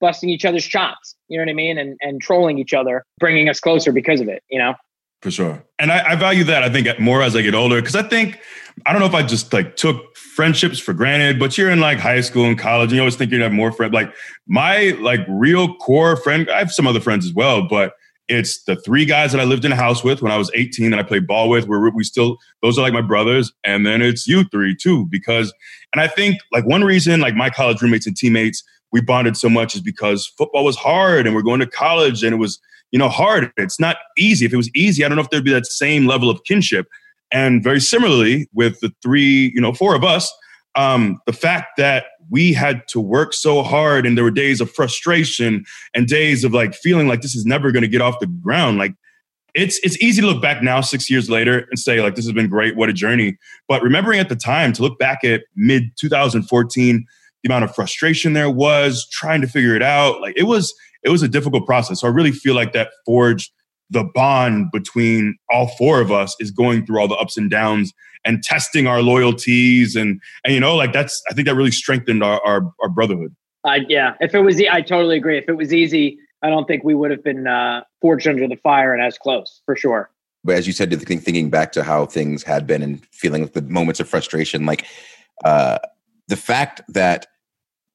busting each other's chops, you know what I mean? And, and trolling each other, bringing us closer because of it, you know? For sure. And I, I value that, I think, more as I get older. Cause I think, I don't know if I just like took friendships for granted, but you're in like high school and college and you always think you're gonna have more friends. Like my like real core friend, I have some other friends as well, but it's the three guys that I lived in a house with when I was 18 that I played ball with, where we still, those are like my brothers. And then it's you three too, because, and I think like one reason like my college roommates and teammates, we bonded so much is because football was hard and we're going to college and it was, you know, hard. It's not easy. If it was easy, I don't know if there'd be that same level of kinship. And very similarly, with the three, you know, four of us, um, the fact that we had to work so hard and there were days of frustration and days of like feeling like this is never going to get off the ground. Like it's it's easy to look back now, six years later, and say like this has been great, what a journey. But remembering at the time to look back at mid 2014, the amount of frustration there was, trying to figure it out, like it was it was a difficult process. So I really feel like that forged the bond between all four of us is going through all the ups and downs and testing our loyalties and and you know like that's I think that really strengthened our our, our brotherhood. I yeah, if it was, e- I totally agree. If it was easy, I don't think we would have been uh, forged under the fire and as close for sure. but as you said, think, thinking back to how things had been and feeling the moments of frustration, like uh, the fact that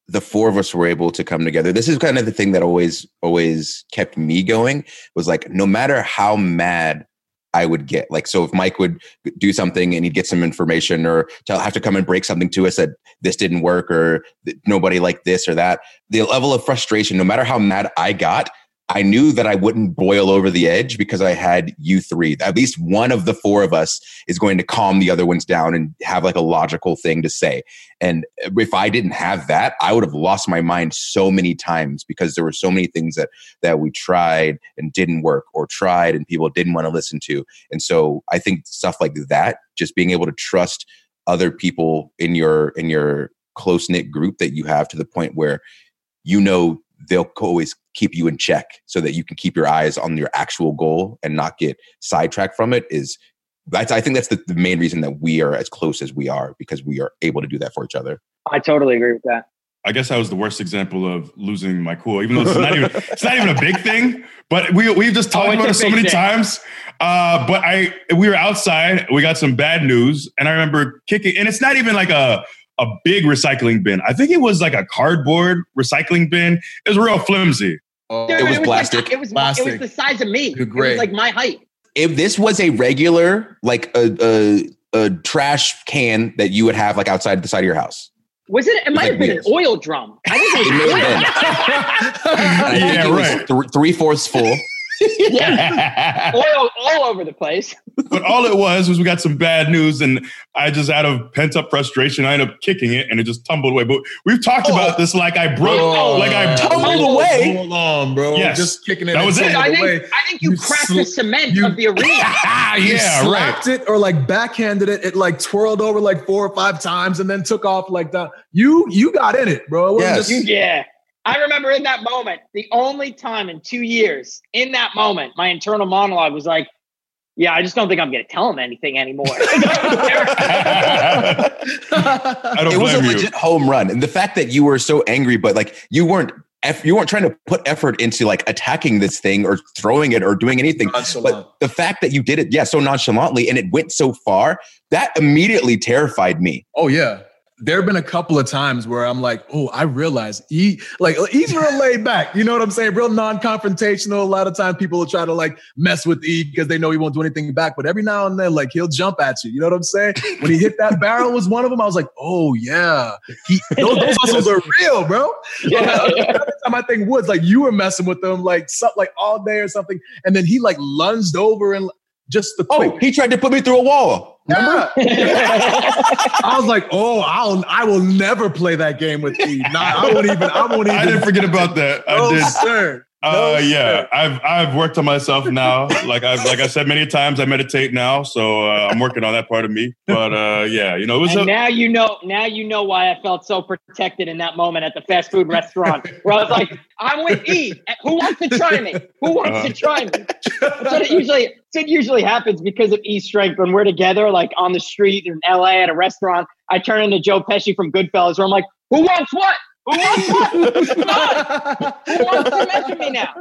the four of us were able to come together. This is kind of the thing that always, always kept me going. Was like, no matter how mad I would get, like, so if Mike would do something and he'd get some information or tell have to come and break something to us that this didn't work or nobody liked this or that, the level of frustration, no matter how mad I got, I knew that I wouldn't boil over the edge because I had you three. At least one of the four of us is going to calm the other ones down and have like a logical thing to say. And if I didn't have that, I would have lost my mind so many times because there were so many things that that we tried and didn't work or tried and people didn't want to listen to. And so I think stuff like that, just being able to trust other people in your in your close knit group that you have to the point where you know they'll always keep you in check so that you can keep your eyes on your actual goal and not get sidetracked from it is that's i think that's the, the main reason that we are as close as we are because we are able to do that for each other I totally agree with that. I guess I was the worst example of losing my cool, even though it's not even it's not even a big thing. But we we've just talked Oh, about it so many thing. times. Uh, but I we were outside, we got some bad news, and I remember kicking, and it's not even like a a big recycling bin. I think it was like a cardboard recycling bin. It was real flimsy. Oh, Dude, It was like- plastic. it was plastic. it was the size of me. You're It was like my height. if this was a regular like a, a a trash can that you would have like outside the side of your house Was it? It might like have been an oil drum. I think It it may was have oil. And I think Yeah, right. th- three-fourths full yeah, oil all over the place. but all it was was we got some bad news, and I just out of pent up frustration, I ended up kicking it, and it just tumbled away. But we've talked about this like I broke, Oh, like I tumbled away? Hold on, bro. Yes. Just kicking it. That was it. I think away. I think you, You cracked sl- the cement you- of the arena. You yeah, right. slapped it or like backhanded it. It like twirled over like four or five times and then took off like that. You you got in it, bro. It Yes. just- Yeah. I remember in that moment, the only time in two years, in that moment, my internal monologue was like, yeah, I just don't think I'm going to tell him anything anymore. I don't it was a you. legit home run and the fact that you were so angry but like you weren't eff- you weren't trying to put effort into like attacking this thing or throwing it or doing anything Nonchalant. but the fact that you did it yeah so nonchalantly and it went so far that immediately terrified me Oh yeah. There have been a couple of times where I'm like, oh, I realize he like uh, he's real laid back. You know what I'm saying? Real non-confrontational. A lot of times people will try to like mess with E because they know he won't do anything back. But every now and then, like he'll jump at you. You know what I'm saying? When he hit that barrel was one of them. I was like, oh yeah, he those, those muscles are real, bro. Yeah. Every time I think Woods, like you were messing with them, like something like all day or something, and then he like lunged over and just the oh, quick. oh he tried to put me through a wall Yeah. I was like, oh, I'll I will never play that game with E. Nah, I won't even. I won't even. I didn't forget about that. I No, did. sir. Uh, yeah, sir. I've I've worked on myself now. Like I've like I said many times, I meditate now, so uh, I'm working on that part of me. But uh, yeah, you know, it was and a, now you know. Now you know why I felt so protected in that moment at the fast food restaurant, where I was like, "I'm with E. Who wants to try me? Who wants Uh-huh. to try me?" That's what it usually. That's what usually happens because of E's strength. When we're together, like on the street in LA at a restaurant, I turn into Joe Pesci from Goodfellas, where I'm like, "Who wants what? Who wants what? Who wants to mess with me now?"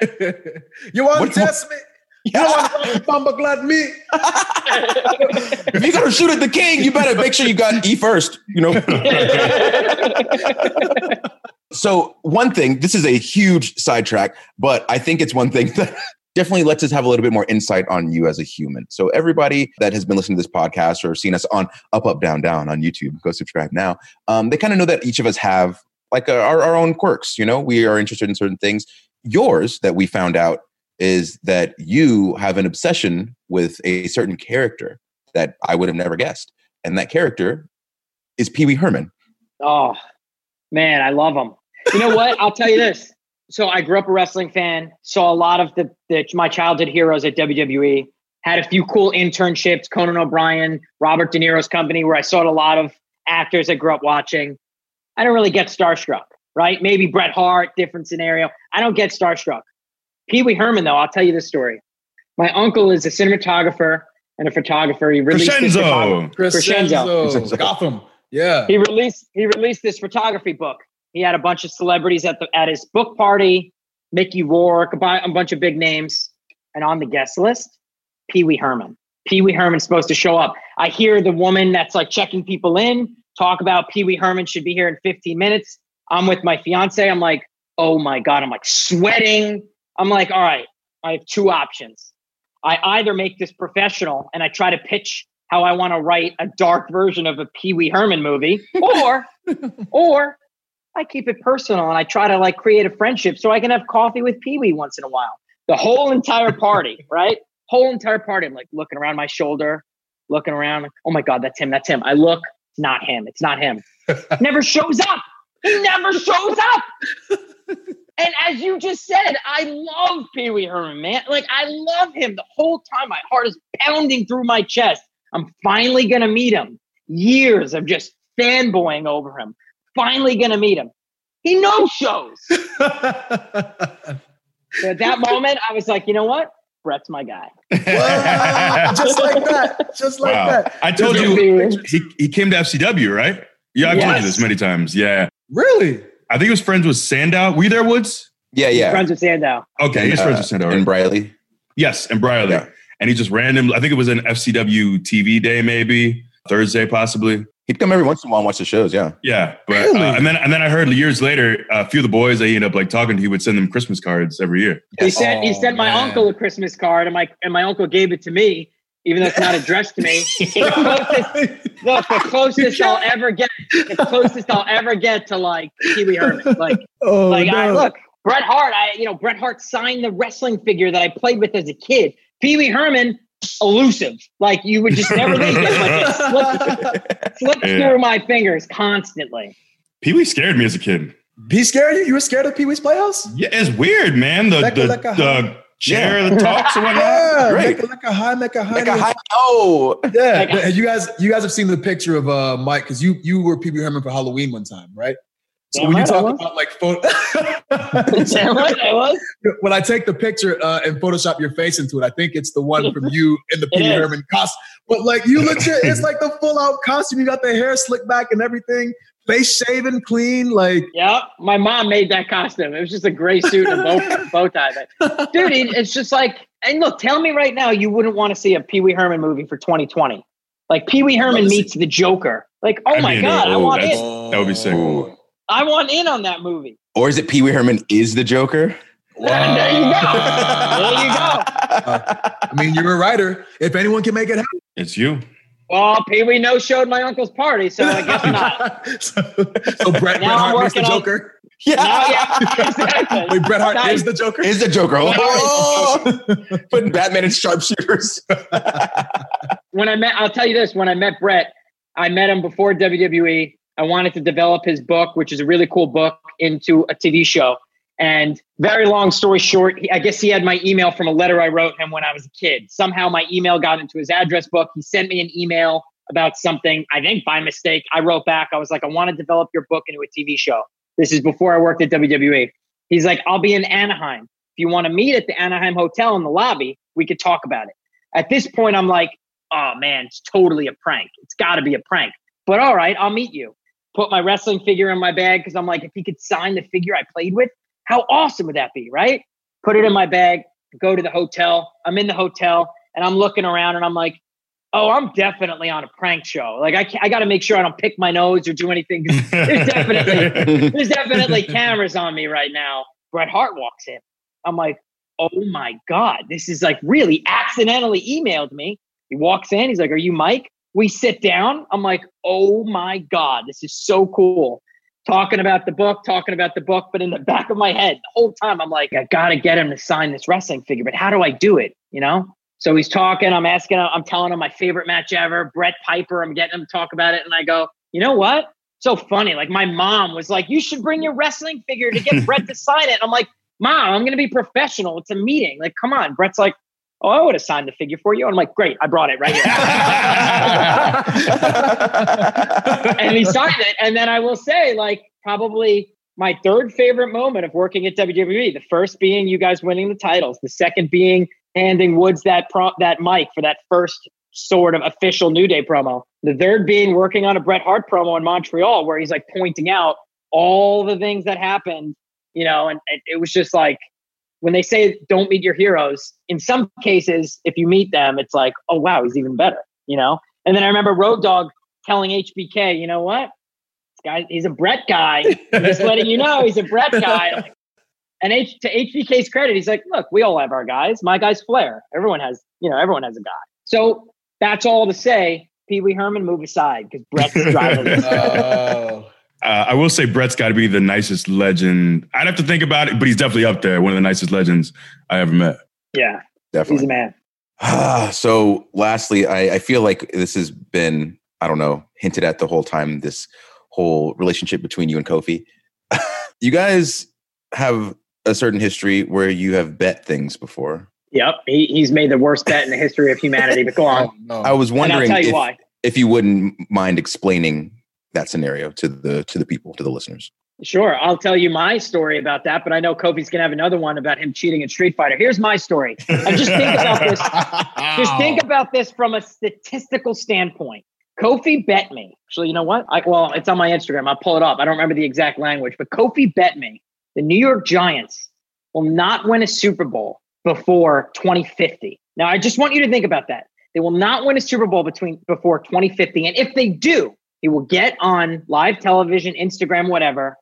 you want What- to test me? You want to bumper glad me? if you're gonna shoot at the king you better make sure you got e first you know So one thing, this is a huge sidetrack, but I think it's one thing that definitely lets us have a little bit more insight on you as a human. So everybody that has been listening to this podcast or seen us on Up Up Down Down on YouTube, go subscribe now. Um, they kind of know that each of us have like our, our own quirks. You know, we are interested in certain things. Yours that we found out is that you have an obsession with a certain character that I would have never guessed, and that character is Pee Wee Herman. Oh man, I love him. You know what? I'll tell you this. So I grew up a wrestling fan. Saw a lot of the, the my childhood heroes at WWE. Had a few cool internships. Conan O'Brien, Robert De Niro's company, where I saw a lot of actors I grew up watching. I don't really get starstruck, right? Maybe Bret Hart, different scenario. I don't get starstruck. Pee Wee Herman, though, I'll tell you this story. My uncle is a cinematographer and a photographer. He released this photog- Crescenzo. Crescenzo. Crescenzo. Gotham. Yeah. he released he released this photography book. He had a bunch of celebrities at the at his book party, Mickey Rourke, a, bu- a bunch of big names, and on the guest list, Pee Wee Herman. Pee Wee Herman's supposed to show up. I hear the woman that's like checking people in talk about Pee Wee Herman should be here in 15 minutes. I'm with my fiance. I'm like, oh my god, I'm like sweating. I'm like, all right, I have two options. I either make this professional and I try to pitch how I want to write a dark version of a Pee Wee Herman movie, or, or I keep it personal and I try to like create a friendship so I can have coffee with Pee Wee once in a while. The whole entire party, right? Whole entire party. I'm like looking around my shoulder, looking around. Like, oh my God, that's him. That's him. I look, it's not him. It's not him. never shows up. He never shows up. and as you just said, I love Pee Wee Herman, man. Like I love him the whole time. My heart is pounding through my chest. I'm finally gonna meet him. Years of just fanboying over him. Finally gonna meet him. He no shows. so at that moment, I was like, you know what? Bret's my guy. just like that. Just like Wow. that. I told you he, he came to FCW, right? Yeah, I've told you this many times. Yeah. Really? I think he was friends with Sandow. Were you there, Woods? Yeah, yeah. Friends with Sandow. Okay, he's Uh, friends with Sandow. and Right? Briley. yes, and Briley. Yeah. And he just random, I think it was an FCW TV day, maybe Thursday, possibly. He'd come every once in a while and watch the shows. Yeah. Yeah, but Really? uh, and then and then I heard years later, a few of the boys I ended up like talking to, he would send them Christmas cards every year. He sent he Oh, sent my man. uncle a Christmas card, and my and my uncle gave it to me, even though it's not addressed to me. the closest, look, the closest I'll ever get, the closest I'll ever get to like Pee Wee Herman. Like, Oh, like I look, Bret Hart. I you know Bret Hart signed the wrestling figure that I played with as a kid. Pee Wee Herman, elusive. Like you would just never think that like it slipped, slipped Yeah. through my fingers constantly. Pee Wee scared me as a kid. He scared you? You were scared of Pee Wee's Playhouse? Yeah, it's weird, man. The Like a- the, like a the chair that talks and whatnot. Yeah, Great. make a, like a high, make a high. Like a high. Oh, Yeah, Like- but you guys, you guys have seen the picture of uh, Mike because you you were Pee Wee Herman for Halloween one time, right? So when you right I talk about like photo, Is that right? I was. when I take the picture uh, and Photoshop your face into it, I think it's the one from you in the It Pee Wee. Herman costume. But like you legit, it's like the full out costume. You got the hair slicked back and everything, face shaven, clean. Like Yeah, my mom made that costume. It was just a gray suit and a bow, bow tie. But dude, it's just like, and look, tell me right now, you wouldn't want to see a Pee Wee Herman movie for 2020. Like Pee Wee Herman Love to see- meets the Joker. Like, oh I my mean, god, I oh, want that's- in. That would be sick. Ooh. I want in on that movie. or is it Pee Wee Herman is the Joker? And there you go. There you go. Uh, I mean, you're a writer. If anyone can make it happen, It's you. Well, Pee Wee no showed my uncle's party, so I guess not. so, so Brett, Bret Now I'm Hart is the working on- Joker. No, yeah, exactly. Wait, Bret Hart Nice. is the Joker. Is the Joker? Oh, putting Batman in sharpshooters. when I met, I'll tell you this: when I met Bret, I met him before WWE. I wanted to develop his book, which is a really cool book, into a TV show. And very long story short, I guess he had my email from a letter I wrote him when I was a kid. Somehow my email got into his address book. He sent me an email about something, I think by mistake. I wrote back, I was like, I want to develop your book into a TV show. This is before I worked at WWE. He's like, I'll be in Anaheim. If you want to meet at the Anaheim Hotel in the lobby, we could talk about it. At this point, I'm like, oh man, it's totally a prank. It's got to be a prank. But all right, I'll meet you. Put my wrestling figure in my bag because I'm like, if he could sign the figure I played with, how awesome would that be, right? Put it in my bag, go to the hotel. I'm in the hotel and I'm looking around and I'm like, oh, I'm definitely on a prank show. Like, I, can't, I got to make sure I don't pick my nose or do anything. There's definitely, there's definitely cameras on me right now. Bret Hart walks in. I'm like, oh my God, this is like really accidentally emailed me. He walks in. He's like, Are you Mike? We sit down. I'm like, Oh my God, this is so cool. Talking about the book, talking about the book. But in the back of my head, the whole time, I'm like, I got to get him to sign this wrestling figure. But how do I do it? You know? So he's talking. I'm asking, I'm telling him my favorite match ever, Bret Piper. I'm getting him to talk about it. And I go, You know what? So funny. Like my mom was like, You should bring your wrestling figure to get Bret to sign it. I'm like, Mom, I'm going to be professional. It's a meeting. Like, come on. Bret's like, Oh, I would have signed the figure for you. I'm like, Great. I brought it right here. and he signed it. And then I will say, like, probably my third favorite moment of working at WWE. The first being you guys winning the titles. The second being handing Woods that pro- that mic for that first sort of official New Day promo. The third being working on a Bret Hart promo in Montreal, where he's like pointing out all the things that happened. You know, and, and it was just like when they say don't meet your heroes. In some cases, if you meet them, it's like, oh wow, he's even better. You know. And then I remember Road Dog telling HBK, you know what? This guy, he's a Bret guy. I'm just letting you know he's a Bret guy. Like- and H, to HBK's credit, he's like, look, we all have our guys. My guy's Flair. Everyone has, you know, everyone has a guy. So that's all to say. Pee Wee Herman, move aside because Bret's driving. this. Oh. Uh, I will say Bret's got to be the nicest legend. I'd have to think about it, but he's definitely up there. One of the nicest legends I ever met. Yeah, Definitely. he's a man. Ah, so lastly, I, I feel like this has been, I don't know, hinted at the whole time, this whole relationship between you and Kofi. you guys have a certain history where you have bet things before. Yep, he, he's made the worst bet in the history of humanity. But go on, Oh, no. I was wondering if, why. if you wouldn't mind explaining that scenario to the to the people, to the listeners. Sure, I'll tell you my story about that, but I know Kofi's gonna have another one about him cheating in Street Fighter. Here's my story. And just think about this. Just think about this from a statistical standpoint. Kofi bet me. Actually, you know what? I, well, it's on my Instagram. I'll pull it up. I don't remember the exact language, but Kofi bet me the New York Giants will not win a Super Bowl before 2050. Now, I just want you to think about that. They will not win a Super Bowl between before 2050, and if they do, he will get on live television, Instagram, whatever,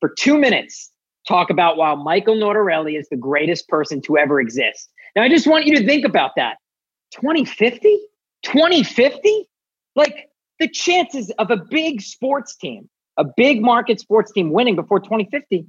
for two minutes talk about why Michael Notarile is the greatest person to ever exist. Now, I just want you to think about that. 2050? 2050? Like the chances of a big sports team, a big market sports team winning before 2050,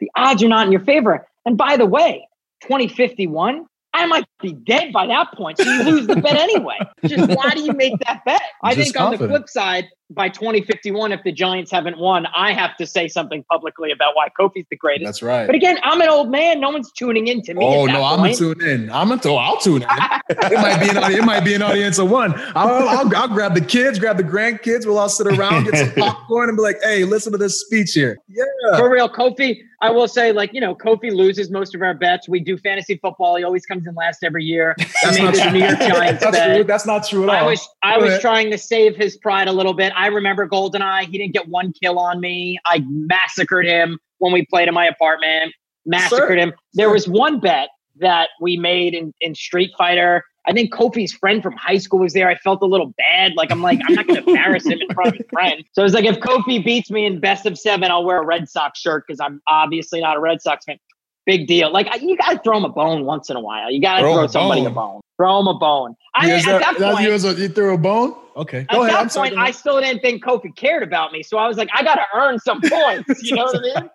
the odds are not in your favor. And by the way, 2051, I might be dead by that point. So you lose the bet anyway. Just why do you make that bet? I Just think on the flip side, by 2051, if the Giants haven't won, I have to say something publicly about why Kofi's the greatest. That's right. But again, I'm an old man. No one's tuning in to me. Oh no, I'm gonna tune in. I'm gonna oh, I'll tune in. it might be an audience, it might be an audience of one. I'll, I'll, I'll grab the kids, grab the grandkids. We'll all sit around, get some popcorn, and be like, "Hey, listen to this speech here." Yeah, For real, Kofi, I will say, like, you know, Kofi loses most of our bets. We do fantasy football. He always comes in last every year. That's not true. New York Giants That's bet. true. That's not true at all. I was I was trying to save his pride a little bit. I remember Goldeneye. He didn't get one kill on me. I massacred him when we played in my apartment. Massacred him. There was one bet that we made in, in Street Fighter. I think Kofi's friend from high school was there. I felt a little bad. Like I'm like, I'm not gonna embarrass him in front of his friend. So I was like, if Kofi beats me in best of seven, I'll wear a Red Sox shirt because I'm obviously not a Red Sox fan. Big deal. Like you gotta throw him a bone once in a while. You gotta Throw throw, a somebody a bone. bone. Throw him a bone. I, Yeah, at that- that that's point, you, a- you threw a bone. Okay, at go ahead. that I'm sorry. point, I still didn't think Kofi cared about me. So I was like, I got to earn some points. You know what I mean?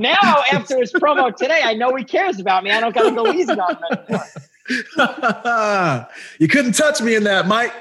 Now, after his promo today, I know he cares about me. I don't got to go easy on him anymore. you couldn't touch me in that, Mike.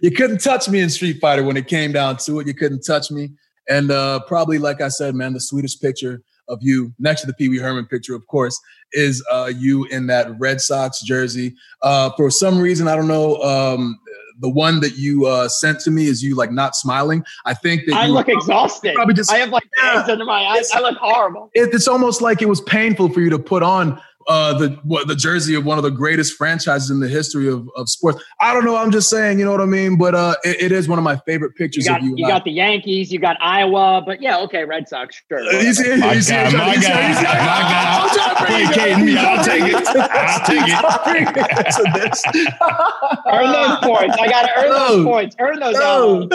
You couldn't touch me in Street Fighter when it came down to it. You couldn't touch me. And uh, probably, like I said, man, the sweetest picture of you next to the Pee Wee Herman picture, of course, is uh, you in that Red Sox jersey. Uh, for some reason, I don't know. Um, the one that you uh, sent to me is you like not smiling. I think that I you look exhausted. probably just I have like Yeah. bags under my eyes. I look horrible. it, it's almost like it was painful for you to put on uh, the what, the jersey of one of the greatest franchises in the history of, of sports. I don't know. I'm just saying, you know what I mean. But uh, it, it is one of my favorite You pictures got of you. you and I. got the Yankees. You got Iowa. But yeah, okay, Red Sox. Sure. Uh, you see, My you see, guy, my you guy, my guy. I'm trying it Placating me. I'll take it. I'll take it. Earn those points. I got to earn those points. Earn those. No.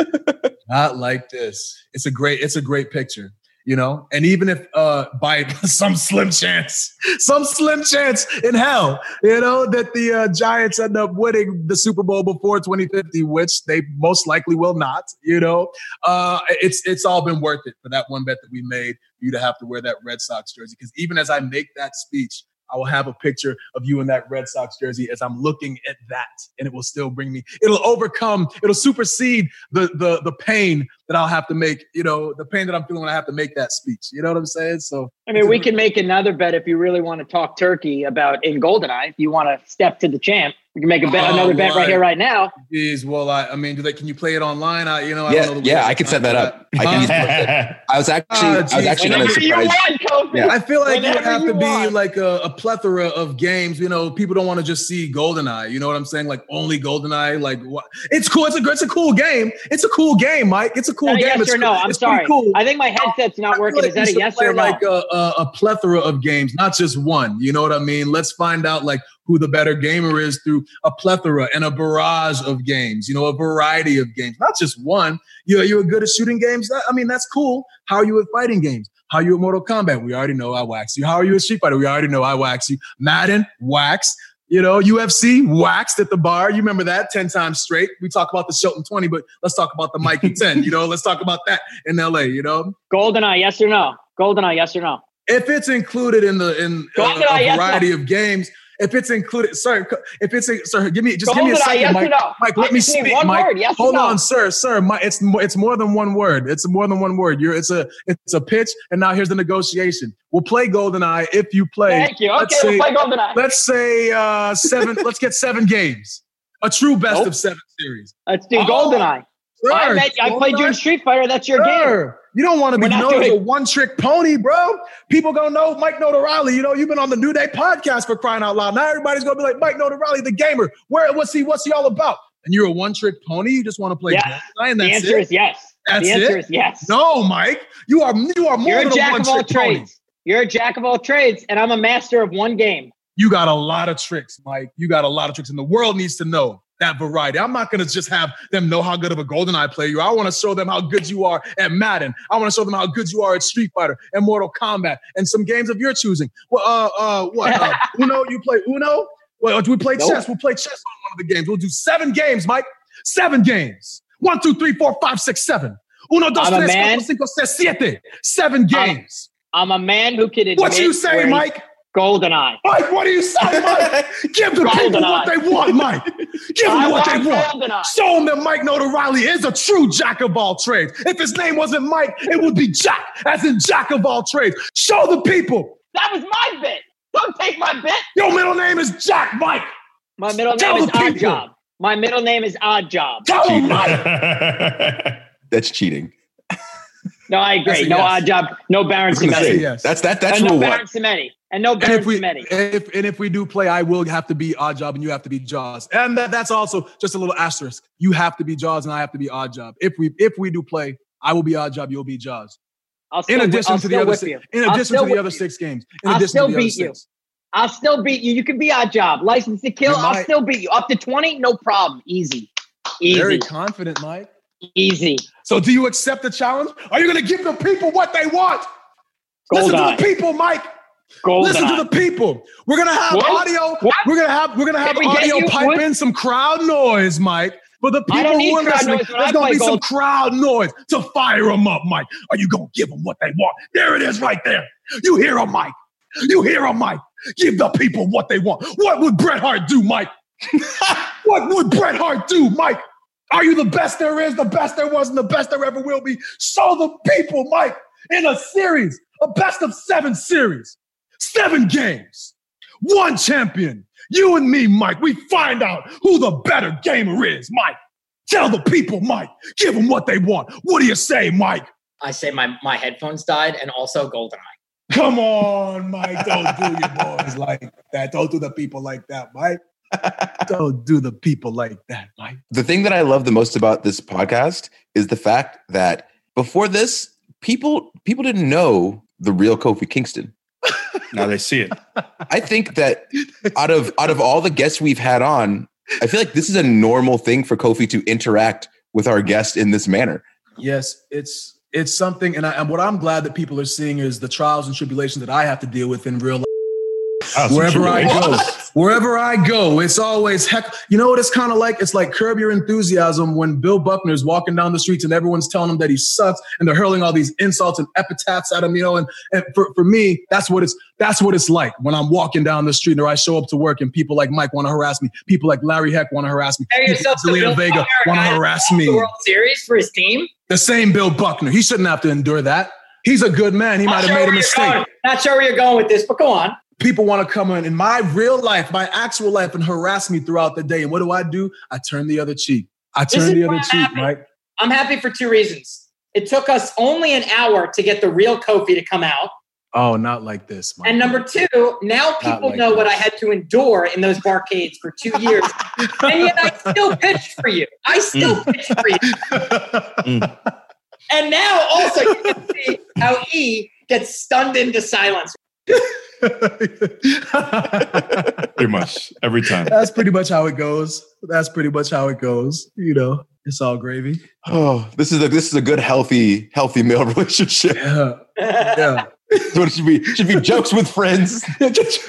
Not like this. It's a great. It's a great picture. You know, and even if uh by some slim chance, some slim chance in hell, you know, that the uh, Giants end up winning the Super Bowl before 2050, which they most likely will not, you know, uh it's it's all been worth it for that one bet that we made you to have to wear that Red Sox jersey. Because even as I make that speech, I will have a picture of you in that Red Sox jersey as I'm looking at that, and it will still bring me. It'll overcome. It'll supersede the the the pain that I'll have to make. You know, the pain that I'm feeling when I have to make that speech. You know what I'm saying? So I mean, we can make another bet if you really want to talk turkey about in Goldeneye. If you want to step to the champ, we can make a bet, Oh, another bet right right. here, right now. Geez, well, I, I mean, do they? Can you play it online? I, you know, I Yeah, don't know the yeah, I of can set that up. I can use I was actually, Ah, I was actually kind of Whenever you surprised. want, Kofi. Yeah. I feel like it would have you to be like a, a plethora of games. You know, people don't want to just see GoldenEye. You know what I'm saying? Like only GoldenEye. Like what? It's cool. It's a it's a cool game. It's a cool game, Mike. It's a cool game. yes it's or no? I'm it's sorry. Cool. I think my headset's not I working. like Is that a yes or no? like a, a, a plethora of games, not just one. You know what I mean? Let's find out like who the better gamer is through a plethora and a barrage of games. You know, a variety of games, not just one. You you're good at shooting games. I mean, that's cool. How are you at fighting games? How are you at Mortal Kombat? We already know I wax you. How are you at Street Fighter? We already know I wax you. Madden, wax. You know, UFC waxed at the bar. You remember that 10 times straight. We talk about the Shelton 20, but let's talk about the Mikey 10. You know, let's talk about that in LA, you know? Goldeneye, yes or no? Goldeneye, yes or no? If it's included in the in uh, a yes variety no? of games, if it's included, sir, if it's a, sir, give me just give me a second, yes Mike. no? Mike, I let me just need speak, one Mike. word, yes Hold no? on, sir, sir. My, it's more, it's more than one word. It's more than one word. You're, it's a, it's a pitch, and now here's the negotiation. We'll play Goldeneye if you play. Thank you. Okay, let's we'll say, play Goldeneye. let's say uh, seven. let's get seven games. A true best Nope. of seven series. Let's do Oh, Goldeneye. I, Sir, bet, I played you in Street Fighter. That's your game. You don't want to be known as a one trick pony, bro. People gonna know Mike Notarile. You know, you've been on the New Day podcast for crying out loud. Now everybody's gonna be like, Mike Notarile, the gamer. Where what's he what's he all about? And you're a one trick pony. You just want to play Yeah. And The answer it. is yes. That's the answer it? is yes. No, Mike. You are you are more You're a than a jack one of all trick pony. trades. You're a jack of all trades, and I'm a master of one game. You got a lot of tricks, Mike. You got a lot of tricks, and the world needs to know that variety. I'm not gonna just have them know how good of a GoldenEye player you are. I want to show them how good you are at Madden. I want to show them how good you are at Street Fighter and Mortal Kombat and some games of your choosing. Well, uh, uh, what? Uh, Uno? You play Uno? Well, do we play Nope. chess? We'll play chess on one of the games. We'll do seven games, Mike. Seven games. One, two, three, four, five, six, seven. Uno, dos, I'm tres, cuatro, cinco, seis, siete. Seven I'm- games. I'm a man who can admit what you say, where he- Mike? Goldeneye. Mike, what do you say, Mike? Give the people what they want, Mike. Give them I what they want want. Show them that Mike Notarile is a true jack of all trades. If his name wasn't Mike, it would be Jack, as in jack of all trades. Show the people. That was my bit. Don't take my bit. Your middle name is Jack, Mike. My middle Tell name is the Odd. Job. My middle name is Odd Job. Tell them, Mike. That's cheating. No, I agree. No yes. Odd Job. No Baron I was gonna That's a yes. That's that. That's And no rule Baron one. And no And if we Samedi. if and if we do play, I will have to be odd job and you have to be Jaws. And that, that's also just a little asterisk. You have to be Jaws and I have to be odd job. If we if we do play, I will be odd job, you'll be Jaws. I'll still, In addition to the other six, in addition to the other six games. In I'll addition still to the other beat you. six. I'll still beat you. You can be Odd Job. License to kill. I'll still beat you. Up to 20, no problem. Easy. Easy. Very confident, Mike. Easy. So do you accept the challenge? Are you going to give the people what they want? Listen to the people, Mike. Listen to the people. We're gonna have What? audio. What? We're gonna have we're gonna have Can we get audio pipe what? in some crowd noise, Mike. For the people who are listening, there's I gonna be some crowd noise to fire them up, Mike. Are you gonna give them what they want? There it is, right there. You hear them, Mike. You hear them, Mike. Give the people what they want. What would Bret Hart do, Mike? what would Bret Hart do, Mike? Are you the best there is, the best there was, and the best there ever will be? Show the people, Mike, in a series, a best of seven series, seven games, one champion. You and me, Mike, we find out who the better gamer is, Mike. Tell the people, Mike. Give them what they want. What do you say, Mike? I say my, my headphones died and also GoldenEye. Come on, Mike. Don't do your boys like that. Don't do the people like that, Mike. Don't do the people like that, Mike. The thing that I love the most about this podcast is the fact that before this, people people didn't know the real Kofi Kingston. Now they see it. I think that out of out of all the guests we've had on, I feel like this is a normal thing for Kofi to interact with our guest in this manner. Yes, it's it's something, and, I, and what I'm glad that people are seeing is the trials and tribulations that I have to deal with in real life. Wow, Wherever I go, wherever I go, it's always heck. You know what it's kind of like? It's like curb your enthusiasm when Bill Buckner's walking down the streets and everyone's telling him that he sucks and they're hurling all these insults and epithets at him. You know, and, and for, for me, that's what it's that's what it's like when I'm walking down the street or I show up to work and people like Mike want to harass me. People like Larry Heck want to harass me. Compare People yourself like to Zelina Bill Vega want to harass me. World Series for his team. The same Bill Buckner. He shouldn't have to endure that. He's a good man. He might have sure made a mistake. going. Not sure where you're going with this, but go on. People want to come in in my real life, my actual life, and harass me throughout the day. And what do I do? I turn the other cheek. I turn is the what other cheek, happened. Mike. I'm happy for two reasons. It took us only an hour to get the real Kofi to come out. Oh, not like this, Mike. And number two, now people like know what I had to endure in those barcades for two years. and yet I still pitched for you. I still mm. pitched for you. Mm. And now also you can see how he gets stunned into silence. Pretty much every time. That's pretty much how it goes. That's pretty much how it goes. You know, it's all gravy. Oh, this is a this is a good healthy healthy male relationship. Yeah. Yeah. So it should be should be jokes with friends. jokes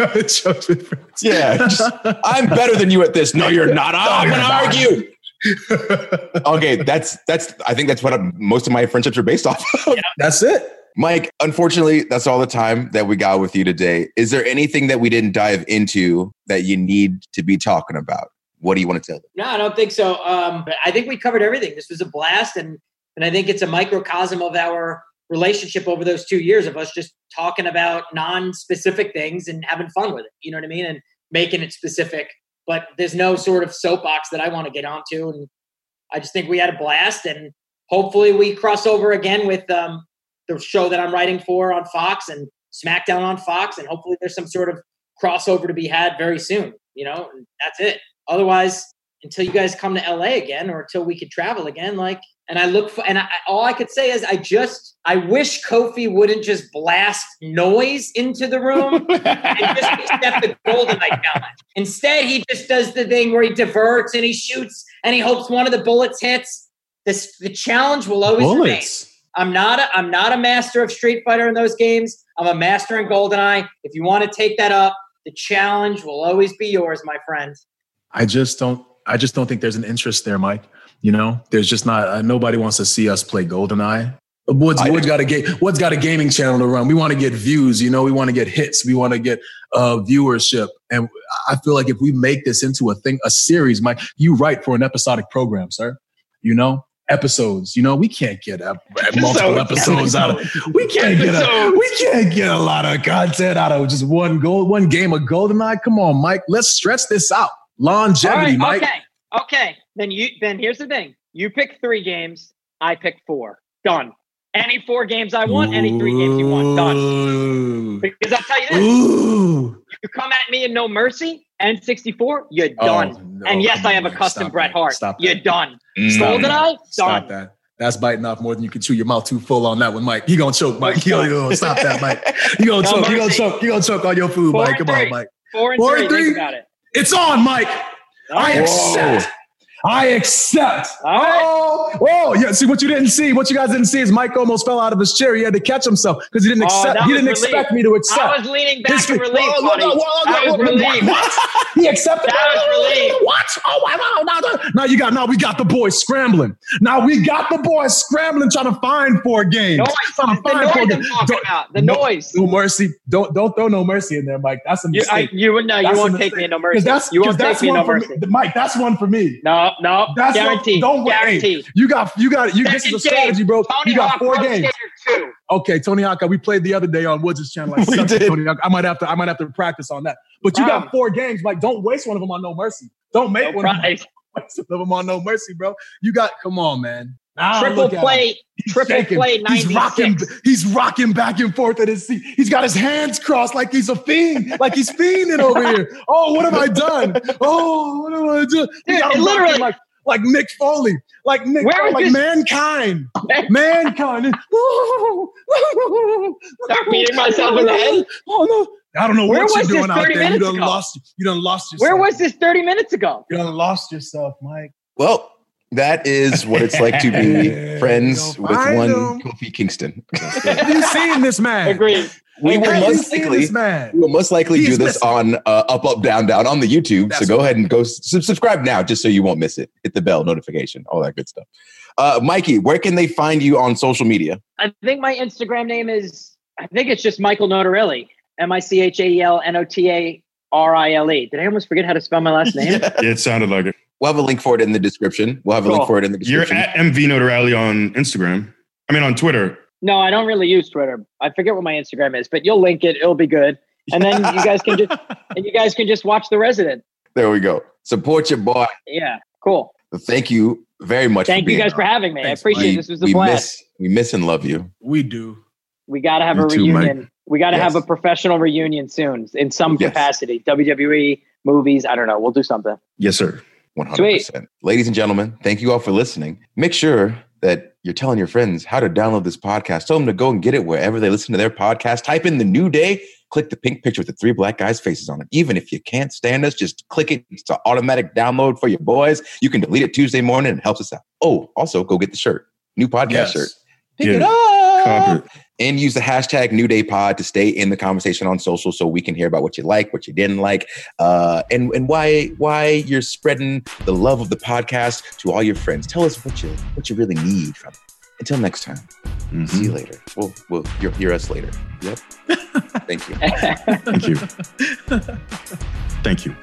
with friends. Yeah, just, I'm better than you at this. No, you're not. Oh, I'm you're gonna not. argue. okay, that's that's. I think that's what I'm- most of my friendships are based off. of. That's it. Mike, unfortunately, that's all the time that we got with you today. Is there anything that we didn't dive into that you need to be talking about? What do you want to tell them? No, I don't think so. Um, I think we covered everything. This was a blast, and and I think it's a microcosm of our relationship over those two years of us just talking about non-specific things and having fun with it. You know what I mean? And making it specific. But there's no sort of soapbox that I want to get onto, and I just think we had a blast, and hopefully we cross over again with um, the show that I'm writing for on Fox and SmackDown on Fox, and hopefully there's some sort of crossover to be had very soon. You know, and that's it. Otherwise, until you guys come to LA again, or until we could travel again, like, and I look for, and I, all I could say is, I just, I wish Kofi wouldn't just blast noise into the room and just accept the golden eye challenge. Instead, he just does the thing where he diverts and he shoots and he hopes one of the bullets hits. This the challenge will always remain. Bullets. I'm not a, I'm not a master of Street Fighter in those games. I'm a master in GoldenEye. If you want to take that up, the challenge will always be yours, my friend. I just don't. I just don't think there's an interest there, Mike. You know, there's just not. Uh, nobody wants to see us play GoldenEye. Woods, I- Woods got a game. Woods got a gaming channel to run. We want to get views. You know, we want to get hits. We want to get uh, viewership. And I feel like if we make this into a thing, a series, Mike, you write for an episodic program, sir. You know, episodes. You know, we can't get multiple episodes out of. We can't get a. We can't get a lot of content out of just one gold, one game of GoldenEye. Come on, Mike. Let's stretch this out. Longevity, right, Mike. okay, okay. Then you then here's the thing. You pick three games. I pick four. Done. Any four games I want. Any three games you want. Done. Because I'll tell you this: Ooh. you come at me in no mercy. N64, you're Oh, done. no, and yes, I have a custom Stop Bret that. Hart. Stop You're that. done. Mm. Stop GoldenEye, Stop done. that. That's biting off more than you can chew. Your mouth too full on that one, Mike. You gonna choke, Mike. You gonna, you gonna stop that, Mike. You gonna No choke. You gonna choke. You gonna choke on your food, Four Mike. and Come on. Mike. Four and Four three. and three? Think about it. It's on, Mike. All I right. accept. I accept. All right. Oh, oh, yeah. See what you didn't see. What you guys didn't see is Mike almost fell out of his chair. He had to catch himself because he didn't Oh, accept. he didn't relief. expect me to accept. I was leaning back His in relief, Whoa, whoa, buddy. whoa, whoa, That whoa, was whoa, relief. What? He accepted. That was relief. What? Oh wow, wow, now, now you got now we got the boys scrambling. Now we got the boys scrambling trying to find four games. Noise. Trying to The find noise four games. About. The no- noise. No mercy. Don't don't throw no mercy in there, Mike. That's a You, I, mistake. you would no. You That's a won't take me in no mercy. that's, you won't take me no mercy. me. Mike, that's one for me. No, no. That's guaranteed. One, don't wait. guaranteed. You got you got you. This is a strategy, bro. Tony You got Hawk four games. Skater 2. Okay, Tony Hawk, we played the other day on Woods' channel. I We did. Tony Hawk. I might have to I might have to practice on that. But you got four games. Like, don't waste one of them on No Mercy. Don't make No one of them, waste one of them on No Mercy, bro. You got come on, man. Now Triple look play. He's Triple shaking. play. He's rocking. He's rocking back and forth at his seat. He's got his hands crossed like he's a fiend, like he's fiending over here. Oh, what have I done? Oh, what have I done? He Dude, got literally- like like Mick Foley, like Mick, Where was like this- mankind, mankind. Start beating myself in the head? Oh no, I don't know Where what you're doing out there. You minutes done ago? lost. You done lost yourself. Where was this 30 minutes ago? You done lost yourself, Mike. Well, that is what it's like to be friends with one him. Kofi Kingston. Have you seen this man? Agreed. We will most likely this man? we will most likely He's do this missing. on uh, Up Up Down Down on the YouTube. That's so go ahead and go s- subscribe now, just so you won't miss it. Hit the bell notification, all that good stuff. Uh, Mikey, where can they find you on social media? I think my Instagram name is, I think it's just Michael Notarile. M I C H A E L N O T A R I L E. Did I almost forget how to spell my last name? Yeah, it sounded like it. We'll have a link for it in the description. We'll have a link for it in the description. You're description. at MV Notarile on Instagram. I mean, on Twitter. No, I don't really use Twitter. I forget what my Instagram is, but you'll link it. It'll be good. And then you guys can just and you guys can just watch The Resident. there we go. Support your boy. Yeah, cool. Thank you very much. Thank for you being guys for having me. Thanks, I appreciate we. This was a we blast. miss we miss and love you. We do. we got to have You a too, Mike. reunion. we got to have a professional reunion soon in some Yes. capacity. WWE movies. I don't know. We'll do something. Yes, sir. 100%. Ladies and gentlemen, thank you all for listening. Make sure that you're telling your friends how to download this podcast. Tell them to go and get it wherever they listen to their podcast. Type in the new day, click the pink picture with the three black guys' faces on it. Even if you can't stand us, just click it. It's an automatic download for your boys. You can delete it Tuesday morning. It helps us out. Oh, also go get the shirt. New podcast Yes. shirt. Pick it up. And use the hashtag New Day Pod to stay in the conversation on social, so we can hear about what you like, what you didn't like, uh, and and why why you're spreading the love of the podcast to all your friends. Tell us what you what you really need from it. Until next time, Mhm. see you later. We'll we'll hear, hear us later. Yep. Thank you. Thank you. Thank you.